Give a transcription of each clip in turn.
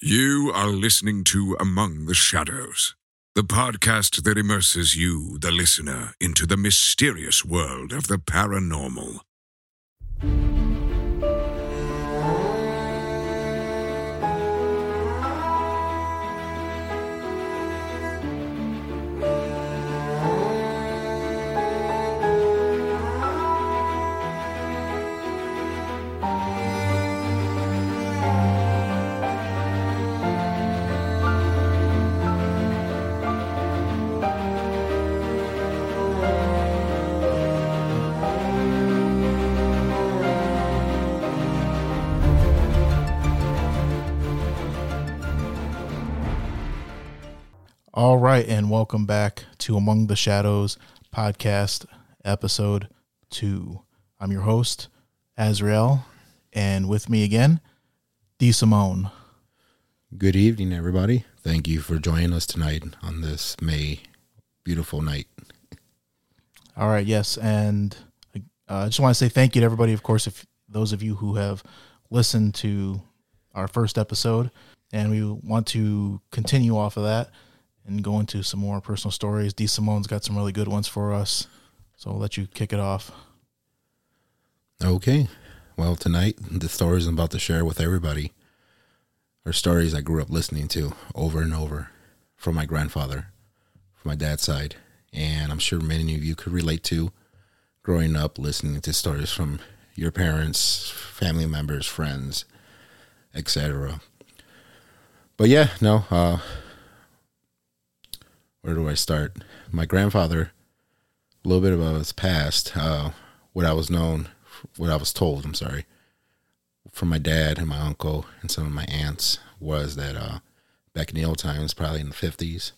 You are listening to Among the Shadows, the podcast that immerses you, the listener, into the mysterious world of the paranormal. And welcome back to Among the Shadows podcast, episode two. I'm your host, Azrael, and with me again, Desimone. Good evening, everybody. Thank you for joining us tonight on this May beautiful night. All right, yes, and uh, I just want to say thank you to everybody. Of course, if those of you who have listened to our first episode, and we want to continue off of that and go into some more personal stories. Desimone's got some really good ones for us, so I'll let you kick it off. Okay. Well, tonight, the stories I'm about to share with everybody are stories I grew up listening to over and over from my grandfather, from my dad's side. And I'm sure many of you could relate to growing up listening to stories from your parents, family members, friends, etc. But yeah, no, uh, where do I start? My grandfather, a little bit about his past, uh, what I was known, what I was told, I'm sorry, from my dad and my uncle and some of my aunts was that uh, back in the old times, probably in the 50s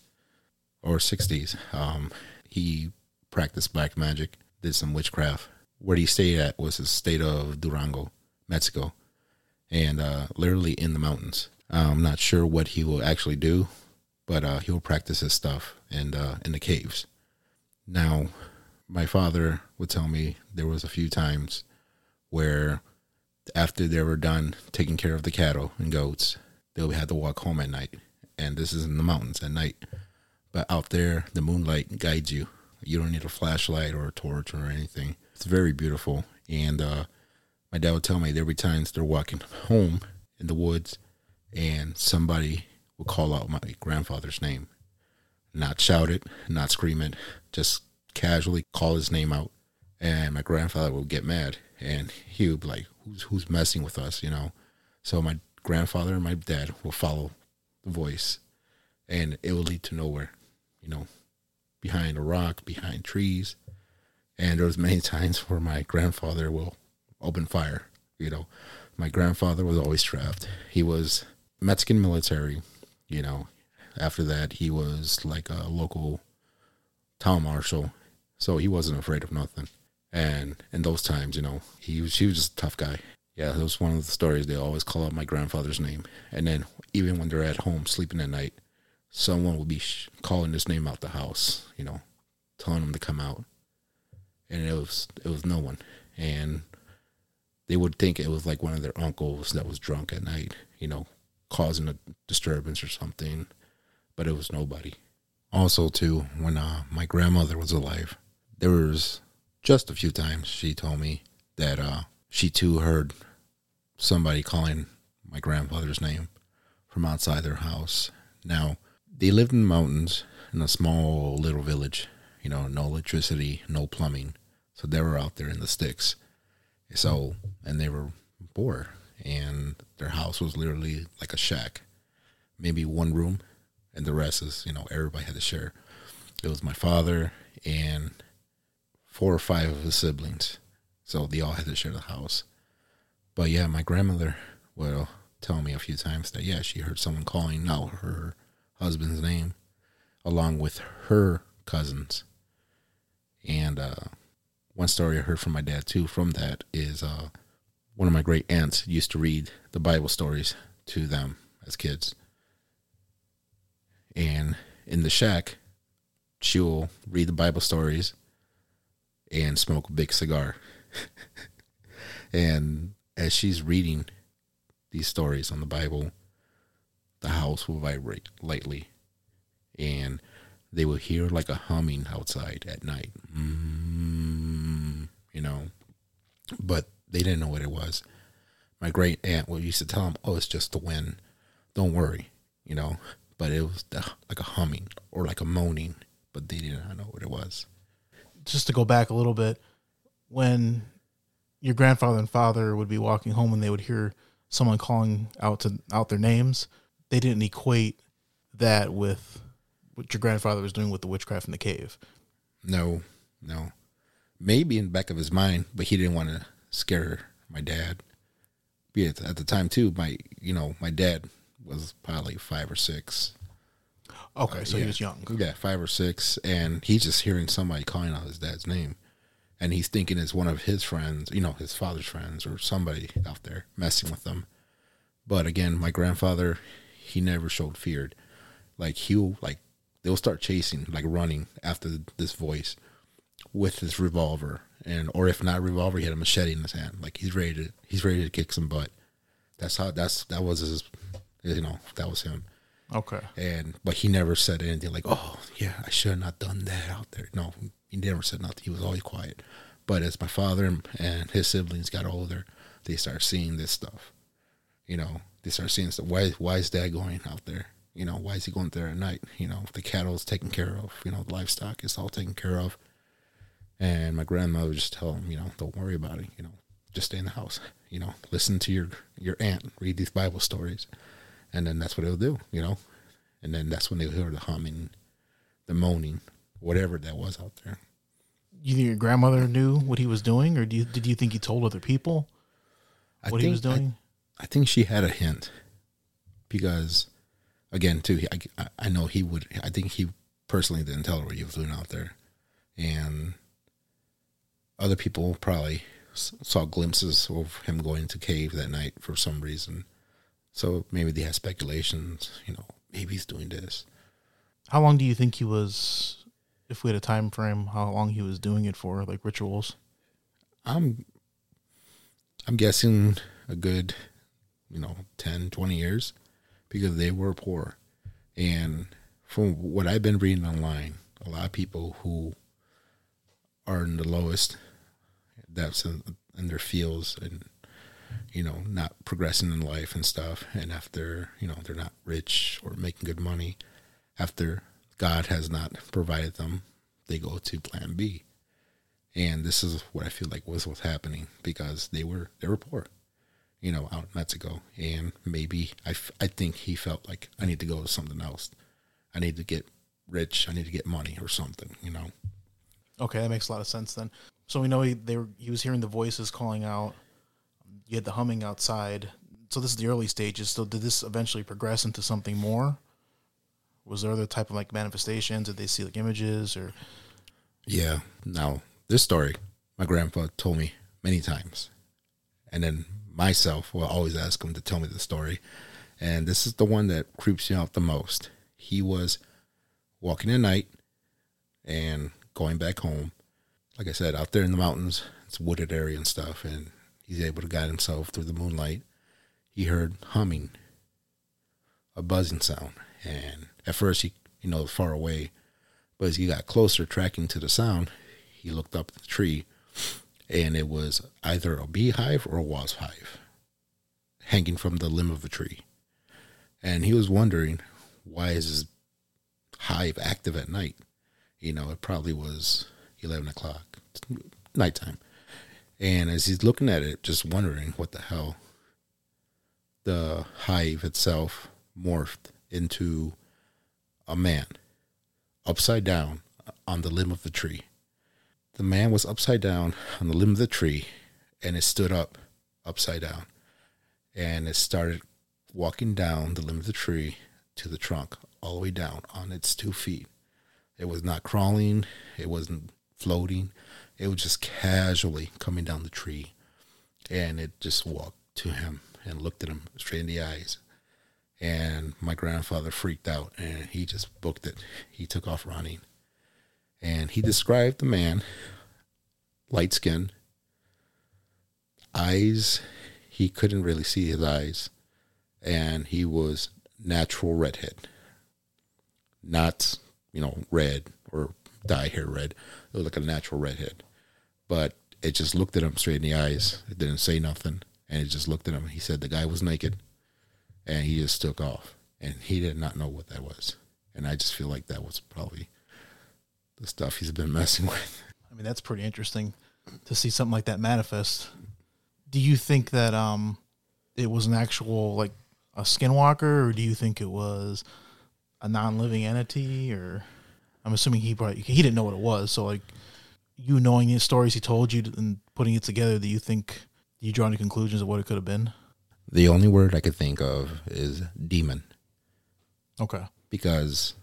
or 60s, um, he practiced black magic, did some witchcraft. Where he stayed at was the state of Durango, Mexico, and uh, literally in the mountains. I'm not sure what he will actually do, but uh, he'll practice his stuff and uh, in the caves. Now, my father would tell me there was a few times where after they were done taking care of the cattle and goats, they had to walk home at night. And this is in the mountains at night. But out there, the moonlight guides you. You don't need a flashlight or a torch or anything. It's very beautiful. And uh, my dad would tell me there were times they're walking home in the woods and somebody would call out my grandfather's name. Not shout it, not scream it, just casually call his name out. And my grandfather would get mad and he would be like, Who's who's messing with us, you know? So my grandfather and my dad will follow the voice and it will lead to nowhere, you know, behind a rock, behind trees. And there was many times where my grandfather will open fire, you know. My grandfather was always trapped. He was Mexican military, you know. After that, he was like a local town marshal, so he wasn't afraid of nothing. And in those times, you know, he was he was just a tough guy. Yeah, that was one of the stories. They always call out my grandfather's name, and then even when they're at home sleeping at night, someone will be sh- calling his name out the house. You know, telling him to come out, and it was it was no one, and they would think it was like one of their uncles that was drunk at night. You know, causing a disturbance or something, but it was nobody. Also, too, when uh, my grandmother was alive, there was just a few times she told me that uh, she too heard somebody calling my grandfather's name from outside their house. Now, they lived in the mountains in a small little village, you know, no electricity, no plumbing. So they were out there in the sticks. So, and they were poor, and their house was literally like a shack, maybe one room, and the rest is, you know, everybody had to share. It was my father and four or five of his siblings. So they all had to share the house. But yeah, my grandmother will tell me a few times that, yeah, she heard someone calling out her husband's name along with her cousins. And uh, one story I heard from my dad, too, from that is uh, one of my great aunts used to read the Bible stories to them as kids. And in the shack, she'll read the Bible stories and smoke a big cigar. and as she's reading these stories on the Bible, the house will vibrate lightly, and they will hear like a humming outside at night. Mm, you know, but they didn't know what it was. My great aunt would used to tell them, "Oh, it's just the wind. Don't worry," you know. But it was the, like a humming or like a moaning, but they did not know what it was. Just to go back a little bit, when your grandfather and father would be walking home and they would hear someone calling out to out their names, they didn't equate that with what your grandfather was doing with the witchcraft in the cave. No, no. Maybe in the back of his mind, but he didn't want to scare my dad. Be it at the time too, my you know, my dad was probably five or six. Okay, uh, so yeah. he was young. Yeah, five or six, and he's just hearing somebody calling out his dad's name, and he's thinking it's one of his friends, you know, his father's friends or somebody out there messing with them. But again, my grandfather, he never showed fear. Like he'll like they'll start chasing, like running after this voice with his revolver, and or if not revolver, he had a machete in his hand. Like he's ready to he's ready to kick some butt. That's how that's that was his, you know, that was him Okay. and but he never said anything like, "Oh, yeah, I should have not done that out there." No, he never said nothing. He was always quiet. But as my father and, his siblings got older, they start seeing this stuff. You know, they start seeing stuff. Why? Why is Dad going out there? You know, why is he going there at night? You know, the cattle is taken care of. You know, the livestock is all taken care of. And my grandmother would just tell him, you know, don't worry about it. You know, just stay in the house. You know, listen to your your aunt read these Bible stories and then that's what it'll do, you know. And then that's when they'll hear the humming, the moaning, whatever that was out there. You think your grandmother knew what he was doing, or do you, did you think he told other people what he was doing? I, I think she had a hint because, again, too, I, I know he would. I think he personally didn't tell her what he was doing out there, and other people probably saw glimpses of him going to cave that night for some reason. So maybe they had speculations. You know, maybe he's doing this. How long do you think he was? If we had a time frame, how long he was doing it for, like rituals? I'm I'm guessing a good, you know, 10, 20 years because they were poor. And from what I've been reading online, a lot of people who are in the lowest depths in, in their fields and you know, not progressing in life and stuff. And after, you know, they're not rich or making good money, after God has not provided them, they go to plan B. And this is what I feel like was what's happening because they were they were poor, you know, out in Mexico, and maybe I, f- I think he felt like I need to go to something else, I need to get rich, I need to get money or something, you know. Okay, that makes a lot of sense then. So we know he they were, he was hearing the voices calling out. You had the humming outside. So this is the early stages. So did this eventually progress into something more? Was there other type of like manifestations? Did they see like images or? Yeah. Now this story, my grandpa told me many times, and then myself will always ask him to tell me the story, and this is the one that creeps me out the most. He was walking at night and going back home. Like I said, out there in the mountains, it's wooded area and stuff, and he's able to guide himself through the moonlight. He heard humming, a buzzing sound, and at first he, you know, far away, but as he got closer, tracking to the sound, he looked up at the tree, and it was either a beehive or a wasp hive hanging from the limb of a tree. And he was wondering, why is this hive active at night? You know, it probably was 11 o'clock, nighttime. And as he's looking at it, just wondering what the hell, the hive itself morphed into a man upside down on the limb of the tree. The man was upside down on the limb of the tree and it stood up upside down and it started walking down the limb of the tree to the trunk all the way down on its two feet. It was not crawling, it wasn't floating, it was just casually coming down the tree and it just walked to him and looked at him straight in the eyes and my grandfather freaked out and he just booked it. He took off running. And he described the man, light skin, eyes, he couldn't really see his eyes. And he was natural redhead, not you know red dye hair red. It like a natural redhead, but it just looked at him straight in the eyes. It didn't say nothing, and it just looked at him. He said the guy was naked, and he just took off, and he did not know what that was. And I just feel like that was probably the stuff he's been messing with. I mean, that's pretty interesting to see something like that manifest. Do you think that um, it was an actual like a skinwalker, or do you think it was a non-living entity? Or I'm assuming he probably he didn't know what it was. So like you knowing the stories he told you and putting it together, do you think you draw any conclusions of what it could have been? The only word I could think of is demon Okay. because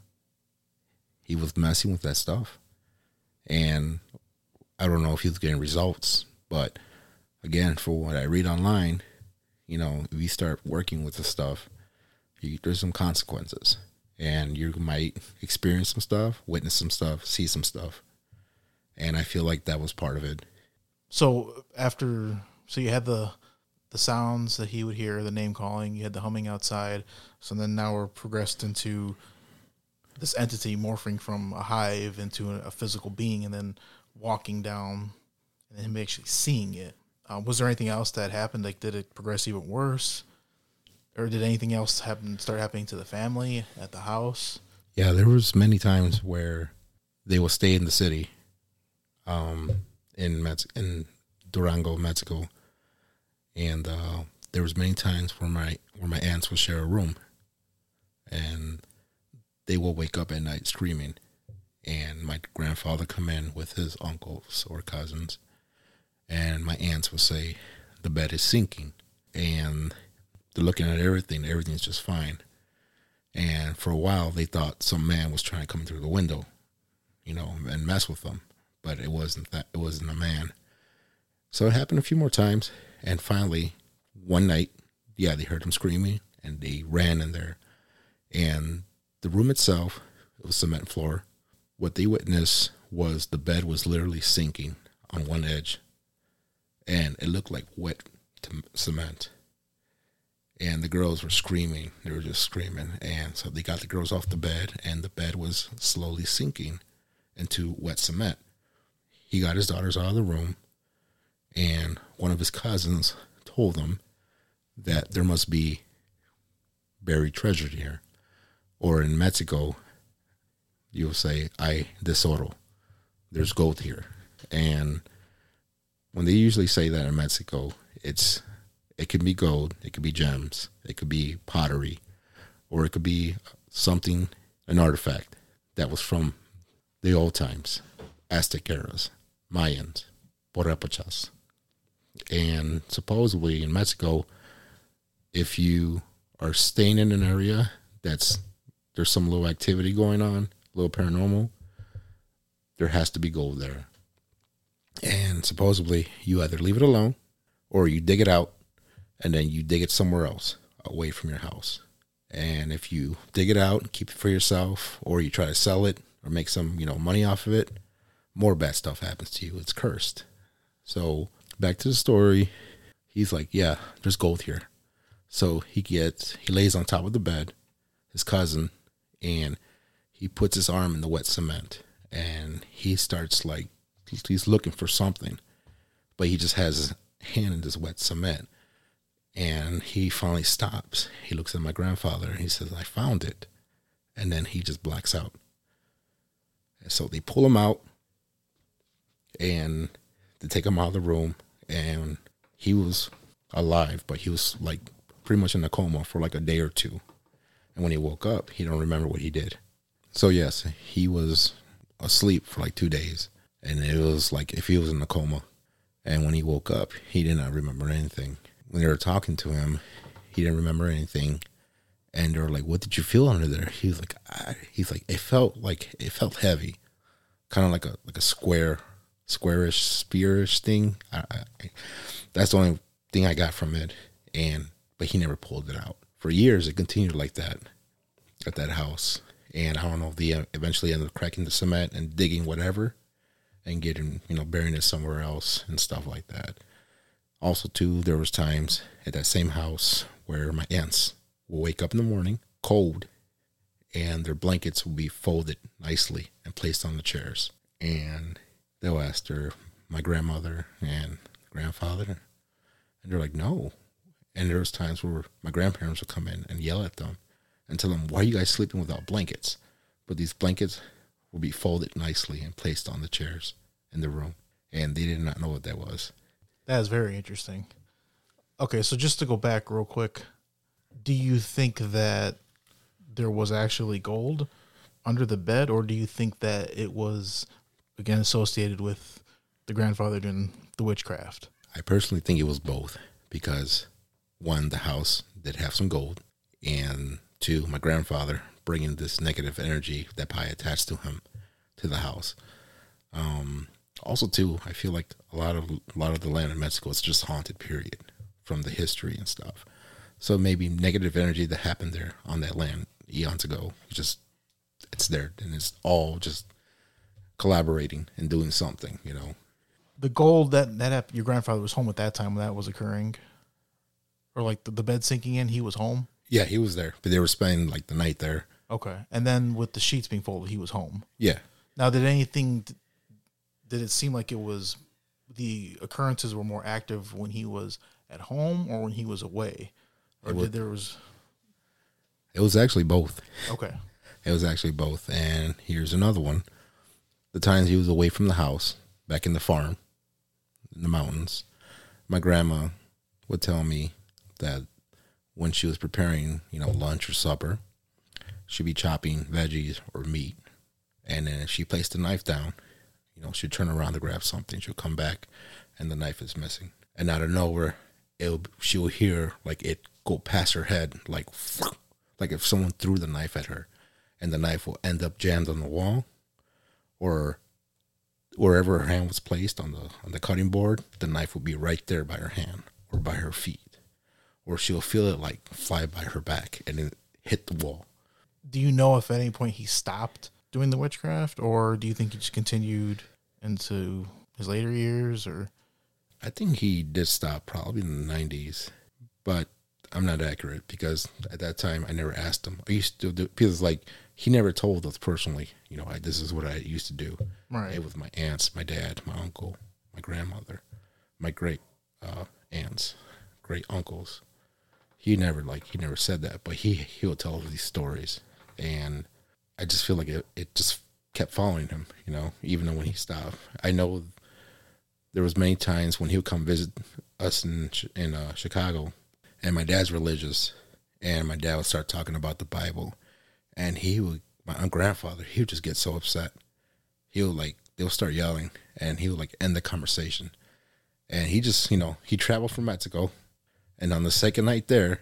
he was messing with that stuff. And I don't know if he was getting results, but again, for what I read online, you know, if you start working with the stuff, you, there's some consequences. And you might experience some stuff, witness some stuff, see some stuff. And I feel like that was part of it. So after, so you had the the sounds that he would hear, the name calling, you had the humming outside. So then now we're progressed into this entity morphing from a hive into a, physical being, and then walking down, and him actually seeing it. Um, was there anything else that happened? Like, did it progress even worse, or did anything else happen? Start happening to the family at the house? Yeah, there was many times where they will stay in the city, um, in Mex- in Durango, Mexico, and uh, there was many times where my where my aunts would share a room, and they will wake up at night screaming, and my grandfather come in with his uncles or cousins, and my aunts would say, "The bed is sinking," and they're looking at everything. Everything's just fine. And for a while, they thought some man was trying to come through the window, you know, and mess with them. But it wasn't that. It wasn't a man. So it happened a few more times, and finally, one night, yeah, they heard him screaming, and they ran in there. And the room itself, it was cement floor. What they witnessed was the bed was literally sinking on one edge, and it looked like wet cement and the girls were screaming. They were just screaming. And so they got the girls off the bed, and the bed was slowly sinking into wet cement. He got his daughters out of the room, and one of his cousins told them that there must be buried treasure here. Or in Mexico, you'll say, I tesoro. There's gold here. And when they usually say that in Mexico, it's it could be gold, it could be gems, it could be pottery, or it could be something, an artifact that was from the old times, Aztec eras, Mayans, Purépechas. And supposedly in Mexico, if you are staying in an area that's there's some little activity going on, a little paranormal, there has to be gold there. And supposedly you either leave it alone or you dig it out and then you dig it somewhere else away from your house. And if you dig it out and keep it for yourself, or you try to sell it or make some, you know, money off of it, more bad stuff happens to you. It's cursed. So back to the story. He's like, Yeah, there's gold here. So he gets he lays on top of the bed, his cousin, and he puts his arm in the wet cement and he starts like he's looking for something. But he just has his hand in this wet cement and he finally stops. He looks at my grandfather and he says, I found it. And then he just blacks out. And so they pull him out and they take him out of the room. And he was alive, but he was like pretty much in a coma for like a day or two. And when he woke up, he don't remember what he did. So yes, he was asleep for like two days. And it was like if he was in a coma. And when he woke up, he did not remember anything when they were talking to him, he didn't remember anything. And they were like, "What did you feel under there?" He was like, I, "He's like, it felt like it felt heavy, kind of like a like a square, squarish, spearish thing." I, I, that's the only thing I got from it. And but he never pulled it out for years. It continued like that at that house. And I don't know if they eventually ended up cracking the cement and digging whatever, and getting you know burying it somewhere else and stuff like that. Also, too, there was times at that same house where my aunts will wake up in the morning cold and their blankets will be folded nicely and placed on the chairs. And they'll ask their my grandmother and grandfather, and they're like, no. And there was times where my grandparents would come in and yell at them and tell them, why are you guys sleeping without blankets? But these blankets will be folded nicely and placed on the chairs in the room. And they did not know what that was. That is very interesting. Okay, so just to go back real quick, do you think that there was actually gold under the bed, or do you think that it was again associated with the grandfather doing the witchcraft? I personally think it was both because one, the house did have some gold, and two, my grandfather bringing this negative energy that probably attached to him to the house. Um, also, too, I feel like a lot of a lot of the land in Mexico is just haunted. Period, from the history and stuff. So maybe negative energy that happened there on that land eons ago, just it's there and it's all just collaborating and doing something. You know, The gold that that your grandfather was home at that time when that was occurring, or like the, the bed sinking in, he was home. yeah, he was there, but they were spending like the night there. Okay, and then with the sheets being folded, he was home. Yeah, Now, did anything? Did it seem like it was the occurrences were more active when he was at home or when he was away, or was- did there was it was actually both. okay? It was actually both. And here's another one. The times he was away from the house, back in the farm, in the mountains, my grandma would tell me that when she was preparing, you know, lunch or supper, she'd be chopping veggies or meat. And then she placed the knife down, you know, she'd turn around to grab something. She'll come back and the knife is missing. And out of nowhere, it'll, she'll hear like it go past her head, like, like if someone threw the knife at her and the knife will end up jammed on the wall or wherever her hand was placed on the on the cutting board the knife will be right there by her hand or by her feet or she'll feel it like fly by her back and hit the wall Do you know if at any point he stopped doing the witchcraft, or do you think he just continued into his later years, or i think he did stop probably in the 90s but i'm not accurate because at that time i never asked him i used to do because like he never told us personally you know I, this is what i used to do right? it with my aunts, my dad, my uncle, my grandmother, my great uh, aunts, great uncles. He never like he never said that, but he he'll tell these stories, and I just feel like it it just kept following him, you know, even when he stopped. I know there was many times when he would come visit us in in uh, Chicago, and my dad's religious, and my dad would start talking about the Bible, and he would my grandfather he would just get so upset. He would like they'll start yelling and he would like end the conversation. And he just you know he traveled from mexico and on the second night there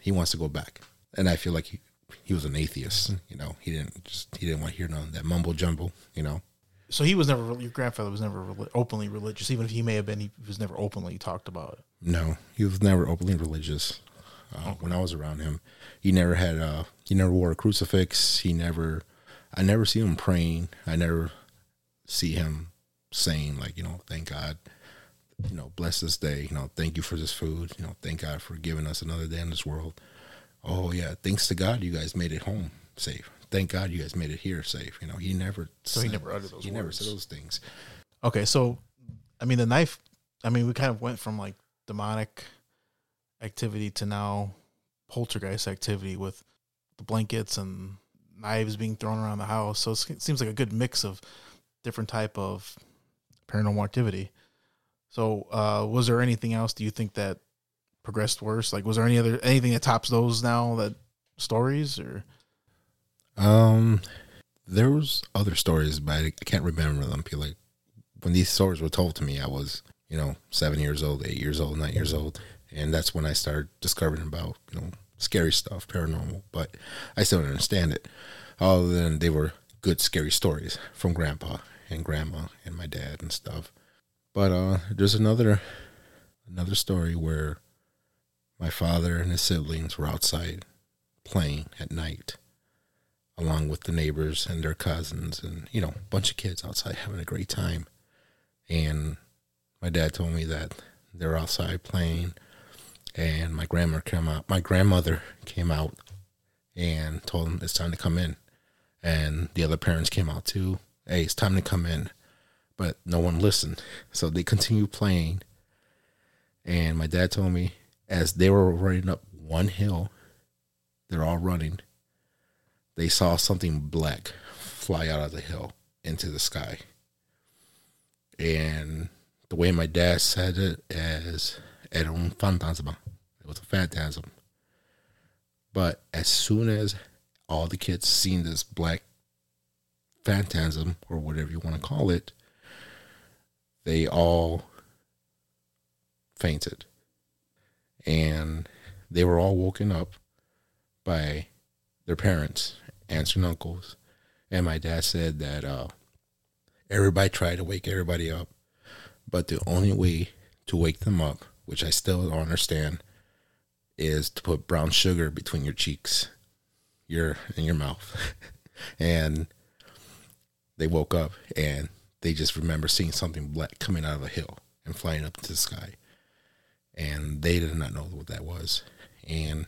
he wants to go back. And i feel like he, he was an atheist you know. He didn't just he didn't want to hear none of that mumble jumble you know. So he was never your grandfather was never openly religious, even if he may have been. He was never openly talked about it. no he was never openly religious. Uh, when i was around him he never had a he never wore a crucifix. He never i never see him praying. I never see him saying like you know thank god you know bless this day. You know thank you for this food. You know thank god for giving us another day in this world oh yeah thanks to god you guys made it home safe thank god you guys made it here safe you know he never So he said- never uttered those he never said those things Okay, so I mean the knife. I mean we kind of went from like demonic activity to now poltergeist activity with the blankets and knives being thrown around the house. So it seems like a good mix of different type of paranormal activity. So uh, was there anything else? Do you think that progressed worse? Like was there any other anything that tops those now that stories or Um, there was other stories, but I, can't remember them. Feel like when these stories were told to me, I was you know seven years old, eight years old, nine years old, and that's when I started discovering about you know scary stuff, paranormal. But I still don't understand it, other than they were good scary stories from Grandpa and Grandma and my dad and stuff. But uh, there's another another story where my father and his siblings were outside playing at night along with the neighbors and their cousins and you know a bunch of kids outside having a great time and my dad told me that they're outside playing and my grandma came out my grandmother came out and told them it's time to come in. And the other parents came out too. Hey, it's time to come in. But no one listened. So they continued playing. And my dad told me as they were running up one hill, they're all running, they saw something black fly out of the hill into the sky. And the way my dad said it as era un fantasma. It was a phantasm. But as soon as all the kids seen this black phantasm or whatever you want to call it, they all fainted. And they were all woken up by their parents, aunts and uncles. And my dad said that uh, everybody tried to wake everybody up, but the only way to wake them up, which I still don't understand, is to put brown sugar between your cheeks, your in your mouth. and they woke up and they just remember seeing something black coming out of a hill and flying up into the sky. And they did not know what that was. And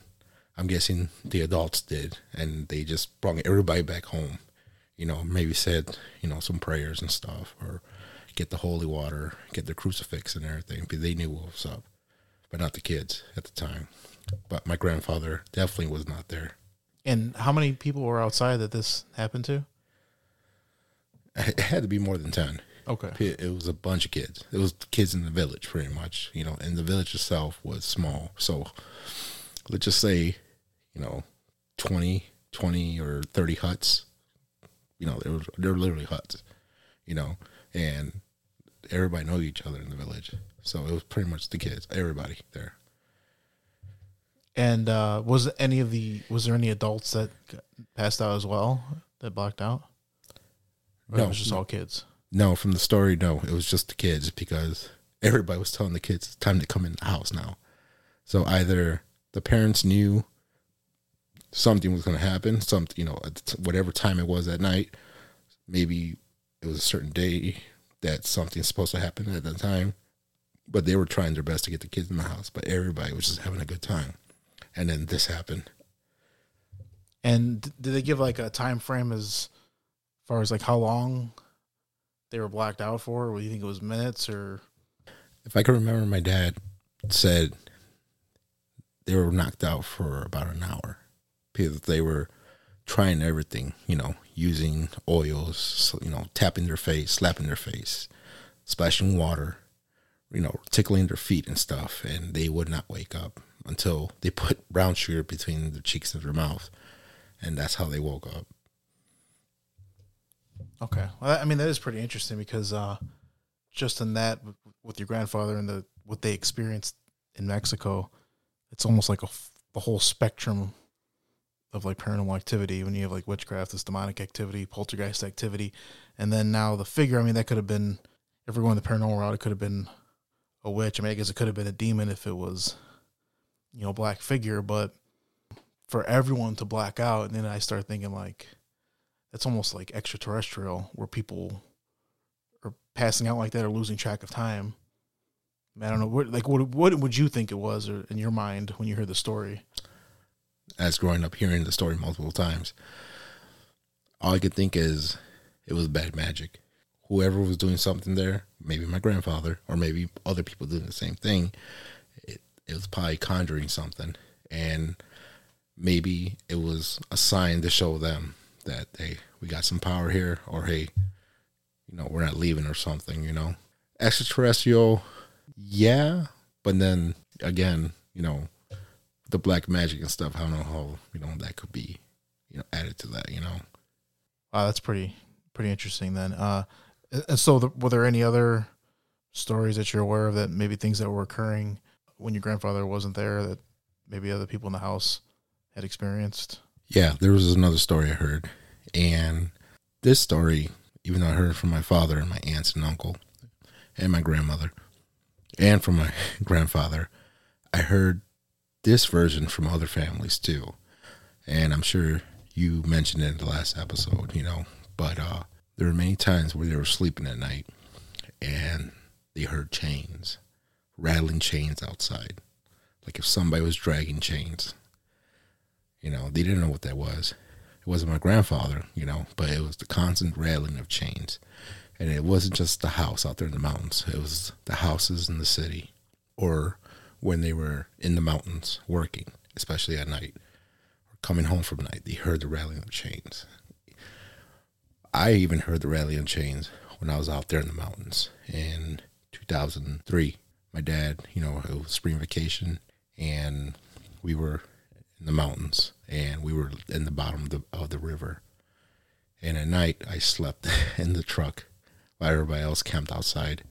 I'm guessing the adults did, and they just brought everybody back home. You know, maybe said, you know, some prayers and stuff, or get the holy water, get the crucifix and everything, because they knew what was up, but not the kids at the time. But my grandfather definitely was not there. And how many people were outside that this happened to? It had to be more than 10. Okay. It was a bunch of kids. It was kids in the village, pretty much, you know, and the village itself was small. So let's just say, you know, 20, 20 or 30 huts. You know, they were, they were literally huts, you know, and everybody knew each other in the village. So it was pretty much the kids, everybody there. And uh, was any of the was there any adults that passed out as well that blacked out? Or No. it was just all kids. No, from the story, no, it was just the kids because everybody was telling the kids it's time to come in the house now. So either the parents knew something was going to happen, some you know, at whatever time it was at night, maybe it was a certain day that something's supposed to happen at that time, but they were trying their best to get the kids in the house. But everybody was just having a good time, and then this happened. And did they give like a time frame as far as like how long they were blacked out for? Or do you think it was minutes or? If I can remember, my dad said they were knocked out for about an hour because they were trying everything, you know, using oils, you know, tapping their face, slapping their face, splashing water, you know, tickling their feet and stuff, and they would not wake up until they put brown sugar between their cheeks and their mouth, and that's how they woke up. Okay, well, I mean that is pretty interesting because uh, just in that with your grandfather and the what they experienced in Mexico, it's almost like a the whole spectrum of like paranormal activity. When you have like witchcraft, this demonic activity, poltergeist activity, and then now the figure. I mean, that could have been if we're going the paranormal route, it could have been a witch. I mean, I guess it could have been a demon if it was, you know, black figure. But for everyone to black out, and then I start thinking like it's almost like extraterrestrial where people are passing out like that or losing track of time. I don't know what like what what would you think it was or in your mind when you heard the story? as growing up hearing the story multiple times, all I could think is it was bad magic. Whoever was doing something there, maybe my grandfather, or maybe other people doing the same thing, it, it was probably conjuring something. And maybe it was a sign to show them that, hey, we got some power here, or hey, you know, we're not leaving or something, you know. Extraterrestrial, yeah, but then again, you know, the black magic and stuff. I don't know how you know that could be, you know, added to that. You know, Wow, that's pretty pretty interesting then. Uh, and so the, were there any other stories that you're aware of that maybe things that were occurring when your grandfather wasn't there that maybe other people in the house had experienced? Yeah. There was another story I heard, and this story, even though I heard it from my father and my aunts and uncle, and my grandmother, and from my grandfather, I heard this version from other families too, and I'm sure you mentioned it in the last episode. You know, but uh, there were many times where they were sleeping at night, and they heard chains, rattling chains outside, like if somebody was dragging chains. You know, they didn't know what that was. It wasn't my grandfather, you know, but it was the constant rattling of chains. And it wasn't just the house out there in the mountains, it was the houses in the city or when they were in the mountains working, especially at night or coming home from night. They heard the rattling of chains. I even heard the rattling of chains when I was out there in the mountains in 2003. My dad, you know, it was spring vacation and we were in the mountains and we were in the bottom of the, of the river. And at night, I slept in the truck while everybody else camped outside.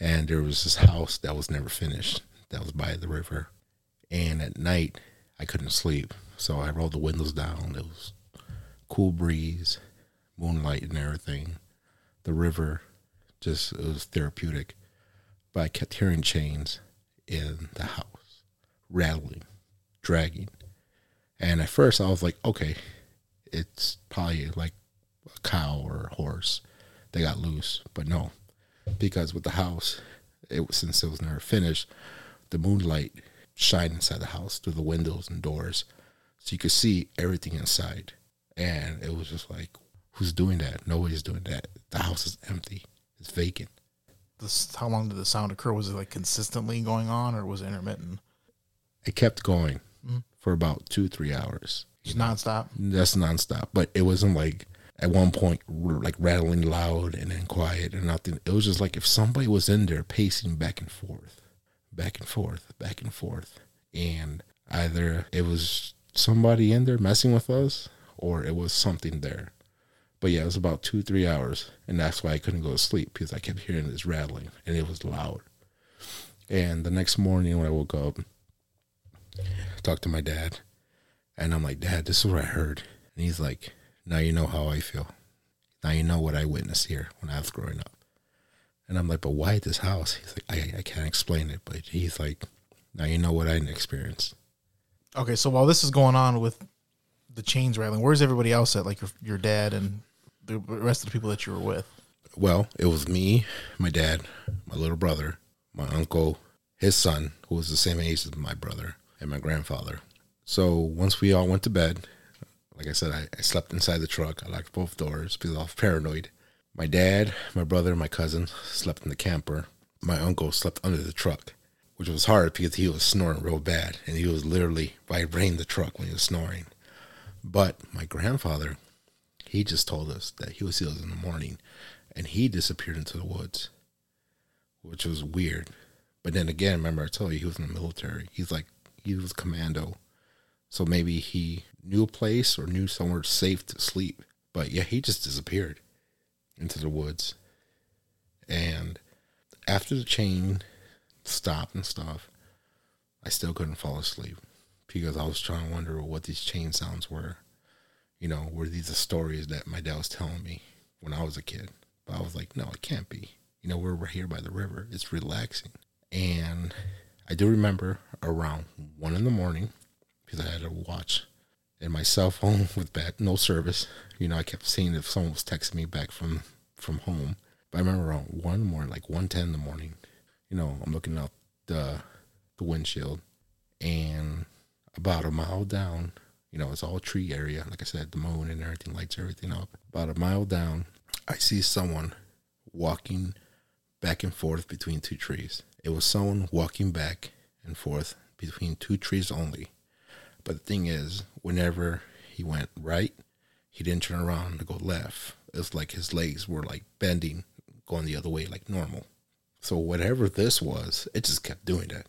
And there was this house that was never finished that was by the river. And at night, I couldn't sleep. So I rolled the windows down. It was cool breeze, moonlight, and everything. The river just, it was therapeutic. But I kept hearing chains in the house, rattling, dragging. And at first I was like, okay, it's probably like a cow or a horse. They got loose. But no, because with the house, it was, since it was never finished, the moonlight shined inside the house through the windows and doors. So you could see everything inside. And it was just like, who's doing that? Nobody's doing that. The house is empty. It's vacant. This, how long did the sound occur? Was it like consistently going on, or was it intermittent? It kept going for about two, three hours. Just nonstop. That's nonstop. But it wasn't like at one point like rattling loud and then quiet and nothing. It was just like if somebody was in there pacing back and forth, back and forth, back and forth. And either it was somebody in there messing with us or it was something there. But yeah, it was about two, three hours. And that's why I couldn't go to sleep because I kept hearing this rattling and it was loud. And the next morning when I woke up, talked to my dad and I'm like, Dad, this is what I heard. And he's like, Now you know how I feel. Now you know what I witnessed here when I was growing up. And I'm like, But why at this house? He's like, I, I can't explain it. But he's like, Now you know what I experienced. Okay, so while this is going on with the chains rattling, where's everybody else at? Like your your dad and the rest of the people that you were with. Well, it was me, my dad, my little brother, my uncle, his son, who was the same age as my brother, and my grandfather. So once we all went to bed, like I said, I, I slept inside the truck. I locked both doors because I was paranoid. My dad, my brother, my cousin slept in the camper. My uncle slept under the truck, which was hard because he was snoring real bad, and he was literally vibrating the truck when he was snoring. But my grandfather, he just told us that he see us in the morning, and he disappeared into the woods, which was weird. But then again, remember I told you he was in the military. He's like he was commando, so maybe he knew a place or knew somewhere safe to sleep. But yeah, he just disappeared into the woods. And after the chain stopped and stuff, I still couldn't fall asleep because I was trying to wonder what these chain sounds were. You know, were these the stories that my dad was telling me when I was a kid? But I was like, no, it can't be. You know, we're, we're here by the river. It's relaxing. And I do remember around one in the morning because I had a watch and my cell phone with bad no service. You know, I kept seeing if someone was texting me back from from home. But I remember around one morning, like one ten in the morning. You know, I'm looking out the the windshield, and about a mile down, you know, it's all tree area. Like I said, the moon and everything lights everything up. About a mile down, I see someone walking back and forth between two trees. It was someone walking back and forth between two trees only. But the thing is, whenever he went right, he didn't turn around to go left. It's like his legs were like bending, going the other way like normal. So whatever this was, it just kept doing that.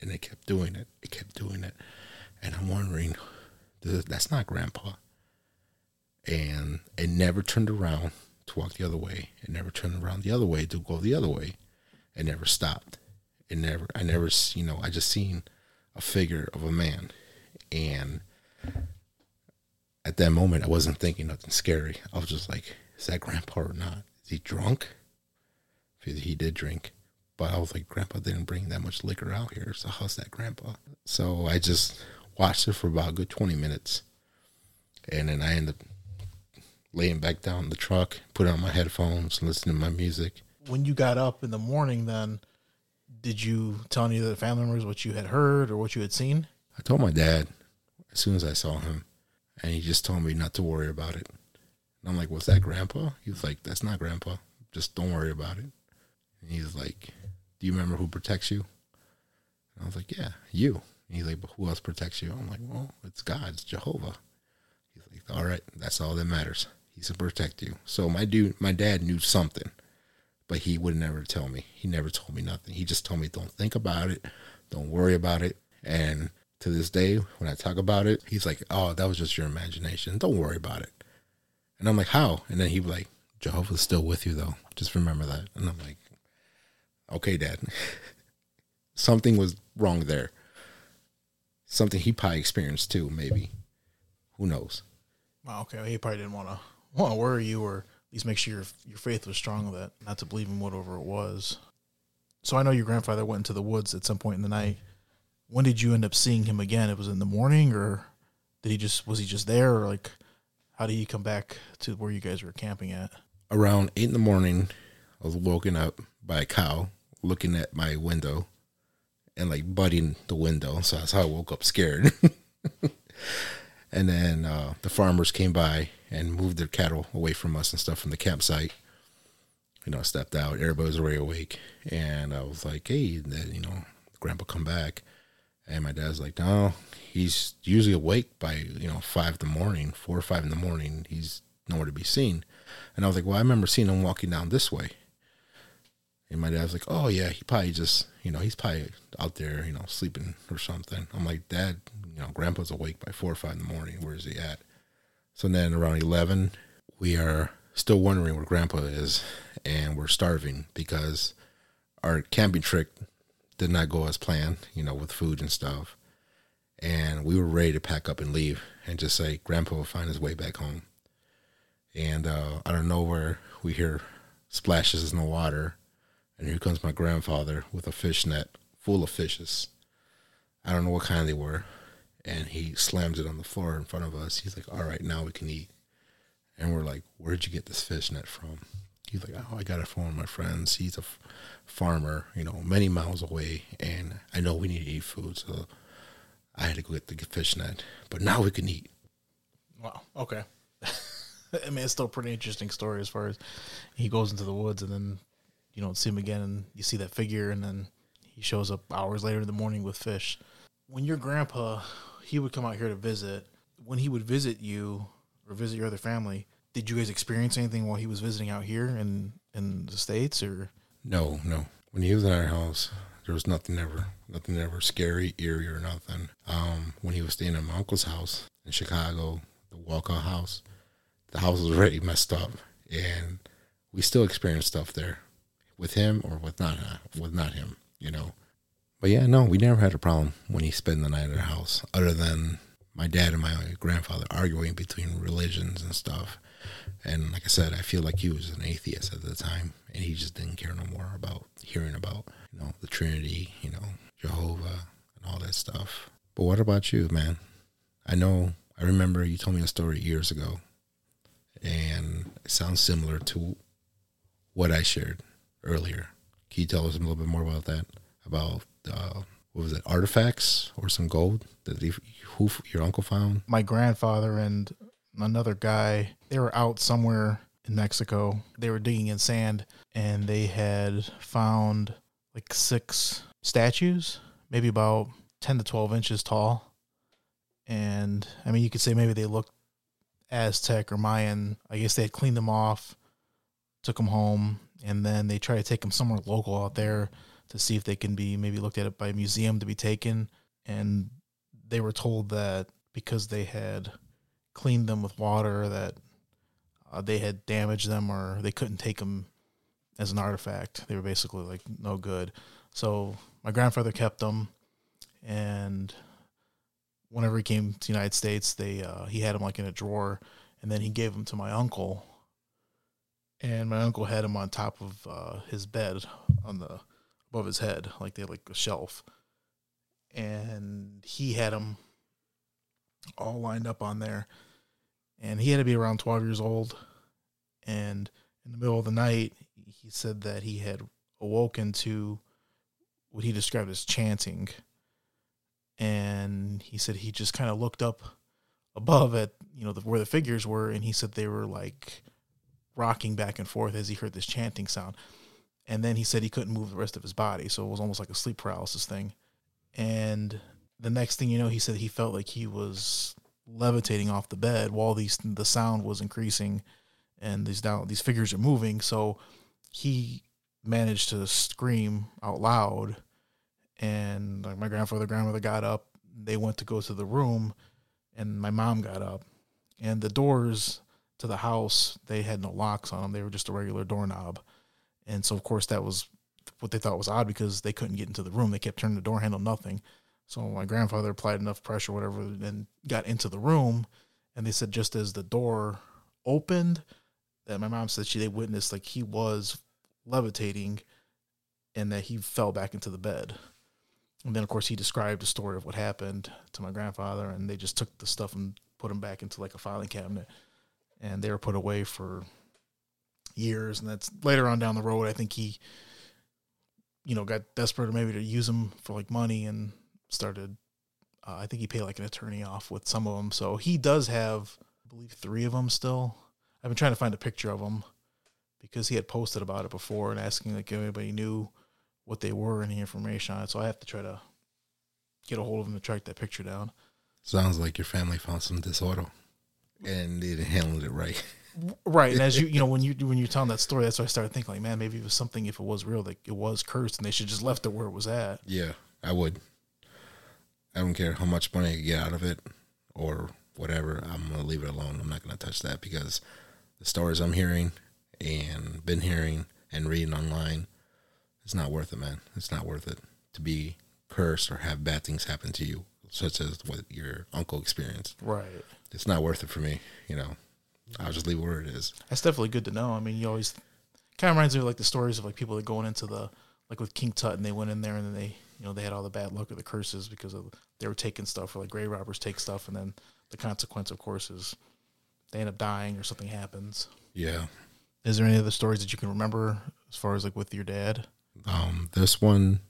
And it kept doing it. It kept doing it. And I'm wondering, that's not grandpa. And it never turned around to walk the other way. It never turned around the other way to go the other way. It never stopped. It never, I never, you know, I just seen a figure of a man. And at that moment, I wasn't thinking nothing scary. I was just like, is that grandpa or not? Is he drunk? He did drink. But I was like, grandpa didn't bring that much liquor out here. So how's that grandpa? So I just watched it for about a good 20 minutes. And then I ended up laying back down in the truck, putting on my headphones, listening to my music. When you got up in the morning, then did you tell any of the family members what you had heard or what you had seen? I told my dad, as soon as I saw him, and he just told me not to worry about it. And I'm like, "Was that Grandpa?" He was like, "That's not Grandpa. Just don't worry about it." And he's like, "Do you remember who protects you?" And I was like, "Yeah, you." And he's like, "But who else protects you?" I'm like, "Well, it's God, it's Jehovah." He's like, "All right, that's all that matters. He's to protect you." So my dude, my dad knew something, but he would never tell me. He never told me nothing. He just told me, "Don't think about it. Don't worry about it." And to this day, when I talk about it, he's like, "Oh, that was just your imagination. Don't worry about it." And I'm like, "How?" And then he'd be like, "Jehovah's still with you, though. Just remember that." And I'm like, "Okay, Dad." Something was wrong there. Something he probably experienced too, maybe. Who knows? Okay. He probably didn't want to want to worry you, or least make sure your your faith was strong that not to believe in whatever it was. So I know your grandfather went into the woods at some point in the night. When did you end up seeing him again? It was in the morning, or did he just was he just there, or like how did he come back to where you guys were camping at? Around eight in the morning, I was woken up by a cow looking at my window and like butting the window. So that's how I woke up scared. and then uh, the farmers came by and moved their cattle away from us and stuff from the campsite. You know, I stepped out. Everybody was already awake, and I was like, "Hey, you know, Grandpa, come back." And my dad's like, "No, he's usually awake by you know five in the morning, four or five in the morning. He's nowhere to be seen." And I was like, "Well, I remember seeing him walking down this way." And my dad's like, "Oh yeah, he probably just, you know, he's probably out there, you know, sleeping or something." I'm like, "Dad, you know, Grandpa's awake by four or five in the morning. Where is he at?" So then around eleven, we are still wondering where Grandpa is, and we're starving because our camping trip did not go as planned, you know, with food and stuff. And we were ready to pack up and leave and just say, Grandpa will find his way back home. And uh, out of nowhere, we hear splashes in the water and here comes my grandfather with a fish net full of fishes. I don't know what kind they were. And he slams it on the floor in front of us. He's like, All right, now we can eat. And we're like, Where'd you get this fish net from? He's like, Oh, I got it from one of my friends. He's a f- farmer, you know, many miles away. And I know we need to eat food. So I had to go get the fish net. But now we can eat. Wow. Okay. I mean, it's still a pretty interesting story as far as he goes into the woods and then you don't see him again and you see that figure and then he shows up hours later in the morning with fish. When your grandpa, he would come out here to visit, when he would visit you or visit your other family, did you guys experience anything while he was visiting out here in in the states or No, no. When he was in our house, there was nothing ever, nothing ever scary, eerie, or nothing. Um, when he was staying at my uncle's house in Chicago, the Walcott house, the house was already messed up, and we still experienced stuff there with him or with not with not him, you know. But yeah, no, we never had a problem when he spent the night at our house, other than my dad and my grandfather arguing between religions and stuff. And like I said, I feel like he was an atheist at the time, and he just didn't care no more about hearing about you know the Trinity, you know Jehovah, and all that stuff. But what about you, man? I know I remember you told me a story years ago, and it sounds similar to what I shared earlier. Can you tell us a little bit more about that? About uh, what was it, artifacts or some gold that who your uncle found? My grandfather and another guy, they were out somewhere in Mexico. They were digging in sand and they had found like six statues, maybe about 10 to 12 inches tall. And I mean, you could say maybe they looked Aztec or Mayan. I guess they had cleaned them off, took them home, and then they tried to take them somewhere local out there to see if they can be maybe looked at it by a museum to be taken. And they were told that because they had cleaned them with water, that uh, they had damaged them or they couldn't take them as an artifact. They were basically like no good. So my grandfather kept them, and whenever he came to the United States, they uh, he had them like in a drawer, and then he gave them to my uncle and my uncle had him on top of uh, his bed on the above his head, like they had like a shelf, and he had them all lined up on there, and he had to be around twelve years old, and in the middle of the night, he said that he had awoken to what he described as chanting, and he said he just kind of looked up above at you know the, where the figures were, and he said they were like rocking back and forth as he heard this chanting sound. And then he said he couldn't move the rest of his body, so it was almost like a sleep paralysis thing. And the next thing you know, he said he felt like he was levitating off the bed while these the sound was increasing and these down these figures are moving. So he managed to scream out loud and like my grandfather grandmother got up they went to go to the room and my mom got up and the doors to the house they had no locks on them they were just a regular doorknob and so of course that was what they thought was odd because they couldn't get into the room. They kept turning the door handle nothing. So my grandfather applied enough pressure whatever and got into the room. And they said just as the door opened that my mom said she they witnessed like he was levitating and that he fell back into the bed. And then, of course, he described the story of what happened to my grandfather, and they just took the stuff and put him back into like a filing cabinet, and they were put away for years. And that's later on down the road. I think he, you know, got desperate maybe to use them for like money and started. Uh, I think he paid like an attorney off with some of them, so he does have, I believe, three of them still. I've been trying to find a picture of them because he had posted about it before and asking like if anybody knew what they were, any information on it. So I have to try to get a hold of them to track that picture down. Sounds like your family found some disorder and they didn't handle it right. Right, and as you you know when you when you're telling that story, that's why I started thinking like, man, maybe it was something. If it was real, like it was cursed, and they should just left it where it was at. Yeah, I would. I don't care how much money I get out of it or whatever. I'm gonna leave it alone. I'm not gonna touch that because the stories I'm hearing and been hearing and reading online it's not worth it, man. It's not worth it to be cursed or have bad things happen to you, such as what your uncle experienced. Right. It's not worth it for me. You know, I'll just leave it where it is. That's definitely good to know. I mean, you always kind of reminds me of like the stories of like people that going into the like with King Tut and they went in there and then they you know they had all the bad luck or the curses because of they were taking stuff or like grave robbers take stuff and then the consequence of course is they end up dying or something happens. Yeah. Is there any other stories that you can remember as far as like with your dad? Um, this one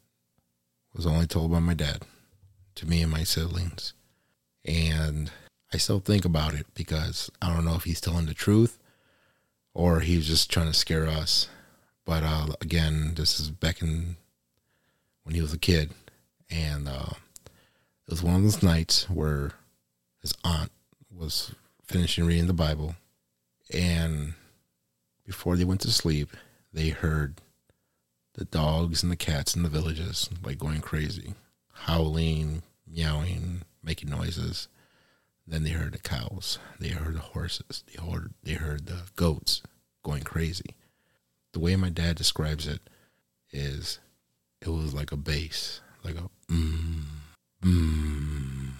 was only told by my dad to me and my siblings. And I still think about it because I don't know if he's telling the truth or he's just trying to scare us. But uh, again, this is back in when he was a kid. And uh, it was one of those nights where his aunt was finishing reading the Bible. And before they went to sleep, they heard the dogs and the cats in the villages like going crazy, howling, meowing, making noises. Then they heard the cows, they heard the horses, they heard they heard the goats going crazy. The way my dad describes it is it was like a bass, like a mm, mm,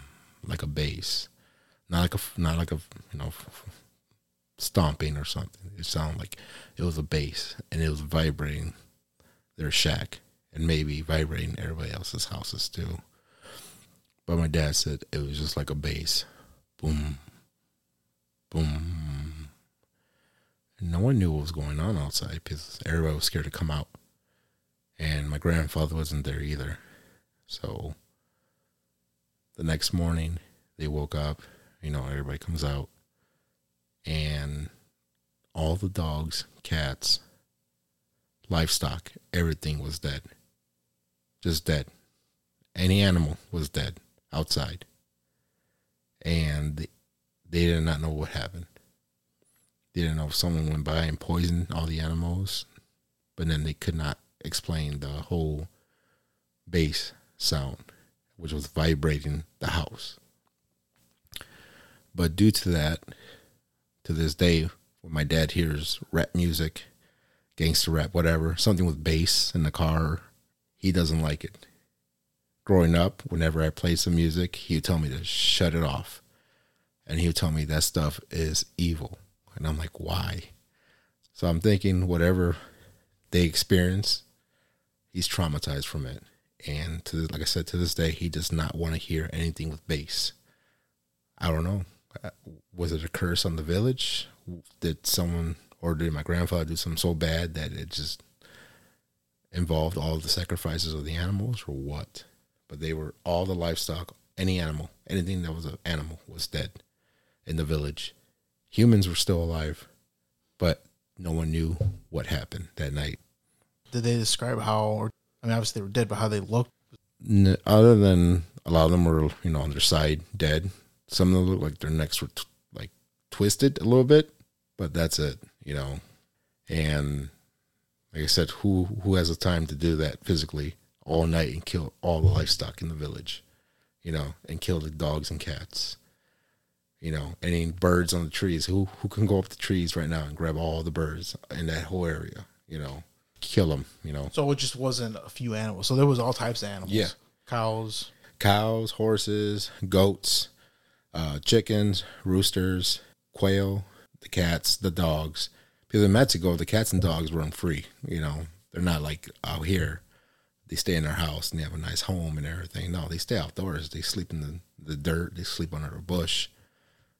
like a bass, not like a not like a you know stomping or something. It sounded like it was a bass and it was vibrating their shack and maybe vibrating everybody else's houses too. But my dad said it was just like a bass. Boom. Boom. And no one knew what was going on outside because everybody was scared to come out. And my grandfather wasn't there either. So the next morning they woke up, you know, everybody comes out and all the dogs, cats, livestock, everything was dead. Just dead. Any animal was dead outside. And they did not know what happened. They didn't know if someone went by and poisoned all the animals, but then they could not explain the whole bass sound, which was vibrating the house. But due to that, to this day, when my dad hears rap music, gangster rap, whatever, something with bass in the car. He doesn't like it. Growing up, whenever I played some music, he would tell me to shut it off. And he would tell me that stuff is evil. And I'm like, why? So I'm thinking whatever they experience, he's traumatized from it. And to like I said, to this day, he does not want to hear anything with bass. I don't know. Uh, was it a curse on the village? Did someone or did my grandfather do something so bad that it just involved all the sacrifices of the animals or what? But they were all the livestock, any animal, anything that was an animal was dead in the village. Humans were still alive, but no one knew what happened that night. Did they describe how, or I mean, obviously they were dead, but how they looked? N- other than a lot of them were, you know, on their side dead. Some of them looked like their necks were t- like twisted a little bit, but that's it, you know. And like I said, who who has the time to do that physically all night and kill all the livestock in the village, you know, and kill the dogs and cats, you know, any birds on the trees? Who who can go up the trees right now and grab all the birds in that whole area, you know, kill them, you know, So it just wasn't a few animals. So there was all types of animals. Yeah. Cows. cows, horses, goats, uh, chickens, roosters, quail, the cats, the dogs. Because in Mexico, the cats and dogs run free. You know, they're not like out here. They stay in their house and they have a nice home and everything. No, they stay outdoors. They sleep in the, the dirt. They sleep under a bush.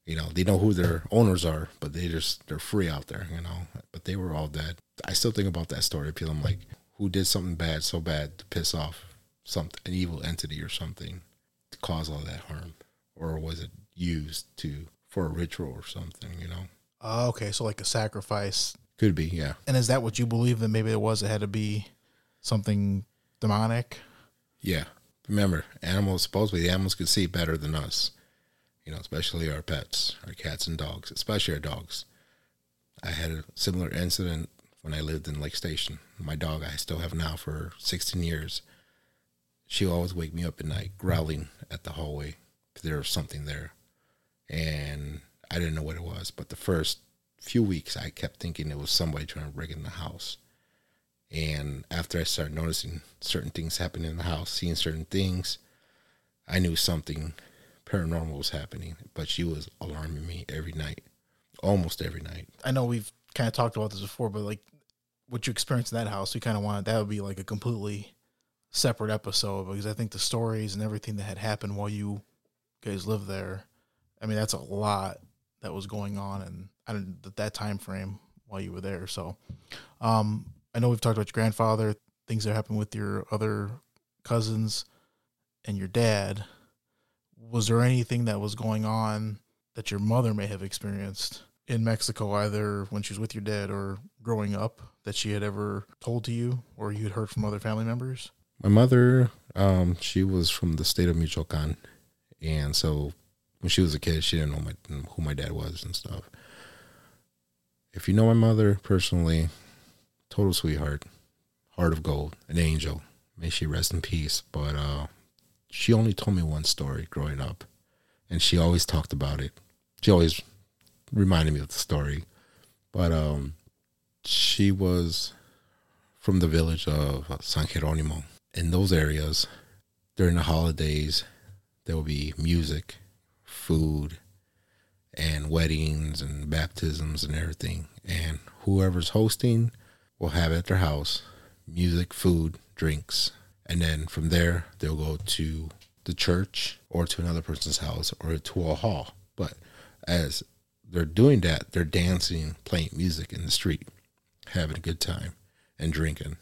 You know, they know who their owners are, but they just they're free out there. You know, but they were all dead. I still think about that story. People, I'm like, who did something bad so bad to piss off something, an evil entity or something to cause all that harm, or was it used to for a ritual or something? You know, Oh, okay. So like a sacrifice. could be. Yeah, And is that what you believe that maybe it was? It had to be something demonic? yeah. Remember, animals. Supposedly, the animals could see better than us. You know, especially our pets, our cats and dogs, especially our dogs. I had a similar incident when I lived in Lake Station. My dog, I still have now for 16 years. She always wake me up at night, growling at the hallway there was something there, and I didn't know what it was. But the first few weeks, I kept thinking it was somebody trying to break in the house. And after I started noticing certain things happening in the house, seeing certain things, I knew something paranormal was happening. But she was alarming me every night, almost every night. I know we've kind of talked about this before, but like what you experienced in that house, we kind of wanted that would be like a completely separate episode because I think the stories and everything that had happened while you guys lived there, I mean, that's a lot that was going on and at that time frame while you were there. So, um, I know we've talked about your grandfather, things that happened with your other cousins and your dad. Was there anything that was going on that your mother may have experienced in Mexico, either when she was with your dad or growing up, that she had ever told to you or you had heard from other family members? My mother, um, she was from the state of Michoacan, and so when she was a kid, she didn't know my, who my dad was and stuff. If you know my mother personally, total sweetheart, heart of gold, an angel. May she rest in peace. But uh, she only told me one story growing up, and she always talked about it. She always reminded me of the story. But um, she was from the village of San Jeronimo. In those areas, during the holidays, there will be music, food, and weddings and baptisms and everything. And whoever's hosting will have at their house music, food, drinks. And then from there, they'll go to the church or to another person's house or to a hall. But as they're doing that, they're dancing, playing music in the street, having a good time and drinking.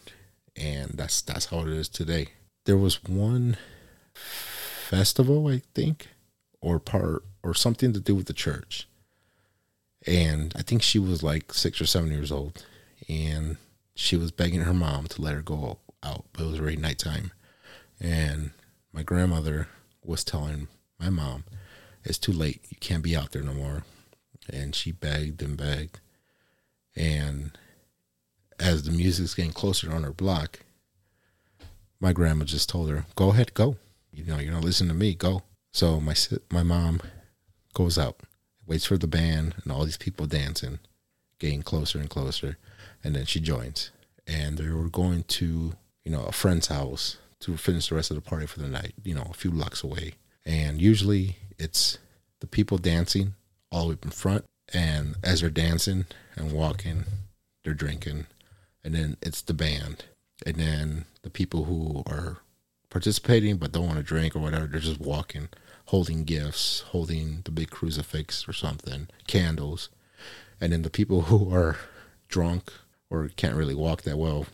And that's that's how it is today. There was one festival, I think, or part or something to do with the church. And I think she was like six or seven years old. And she was begging her mom to let her go out, but it was already nighttime. And my grandmother was telling my mom, It's too late. You can't be out there no more. And she begged and begged. And as the music's getting closer on her block, my grandma just told her, "Go ahead, go. You know, you're not listening to me. Go." So my my mom goes out, waits for the band and all these people dancing, getting closer and closer, and then she joins. And they were going to, you know, a friend's house to finish the rest of the party for the night. You know, a few blocks away. And usually it's the people dancing all the way up in front, and as they're dancing and walking, they're drinking, and then it's the band, and then the people who are participating but don't want to drink or whatever, they're just walking, holding gifts, holding the big crucifix or something, candles, and then the people who are drunk or can't really walk that well,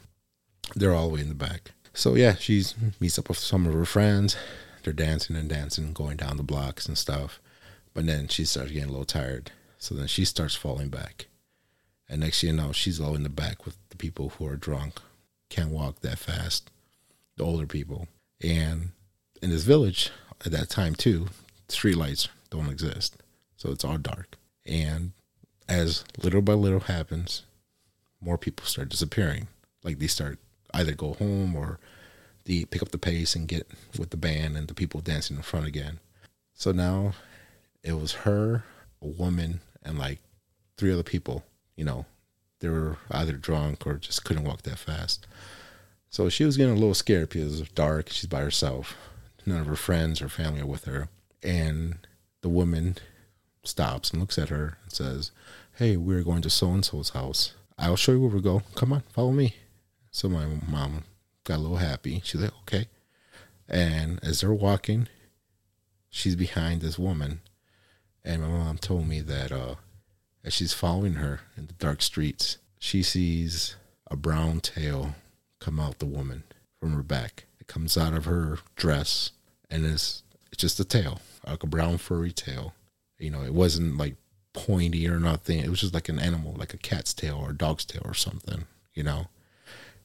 they're all the way in the back. So yeah, she meets up with some of her friends. they're dancing and dancing, going down the blocks and stuff. But then she starts getting a little tired. So then she starts falling back. And next thing you know, she's all in the back with the people who are drunk, can't walk that fast, the older people. And in this village at that time too, street lights don't exist. So it's all dark. And as little by little happens, more people start disappearing. Like they start either go home or they pick up the pace and get with the band and the people dancing in front again. So now it was her, a woman, and like three other people. You know, they were either drunk or just couldn't walk that fast. So she was getting a little scared because it's dark. She's by herself. None of her friends or family are with her. And the woman stops and looks at her and says, Hey, we're going to so and so's house. I'll show you where we go. Come on, follow me. So my mom got a little happy. She's like, Okay. And as they're walking, she's behind this woman. And my mom told me that uh, as she's following her in the dark streets, she sees a brown tail come out the woman from her back. It comes out of her dress and it's, it's just a tail, like a brown furry tail. You know, it wasn't like pointy or nothing. It was just like an animal, like a cat's tail or a dog's tail or something, you know.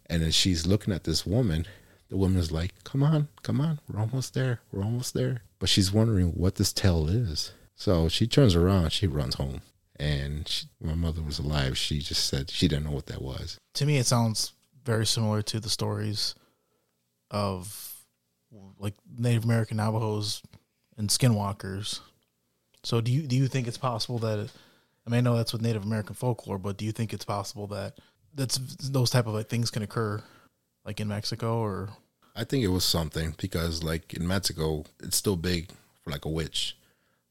And as she's looking at this woman, the woman is like, Come on, come on, we're almost there, we're almost there. But she's wondering what this tail is. So she turns around, she runs home. And she, my mother was alive. She just said she didn't know what that was. To me, it sounds very similar to the stories of like Native American Navajos and Skinwalkers. So, do you do you think it's possible that? I mean, I know that's with Native American folklore, but do you think it's possible that that's those type of like things can occur, like in Mexico or? I think it was something because, like in Mexico, it's still big for like a witch.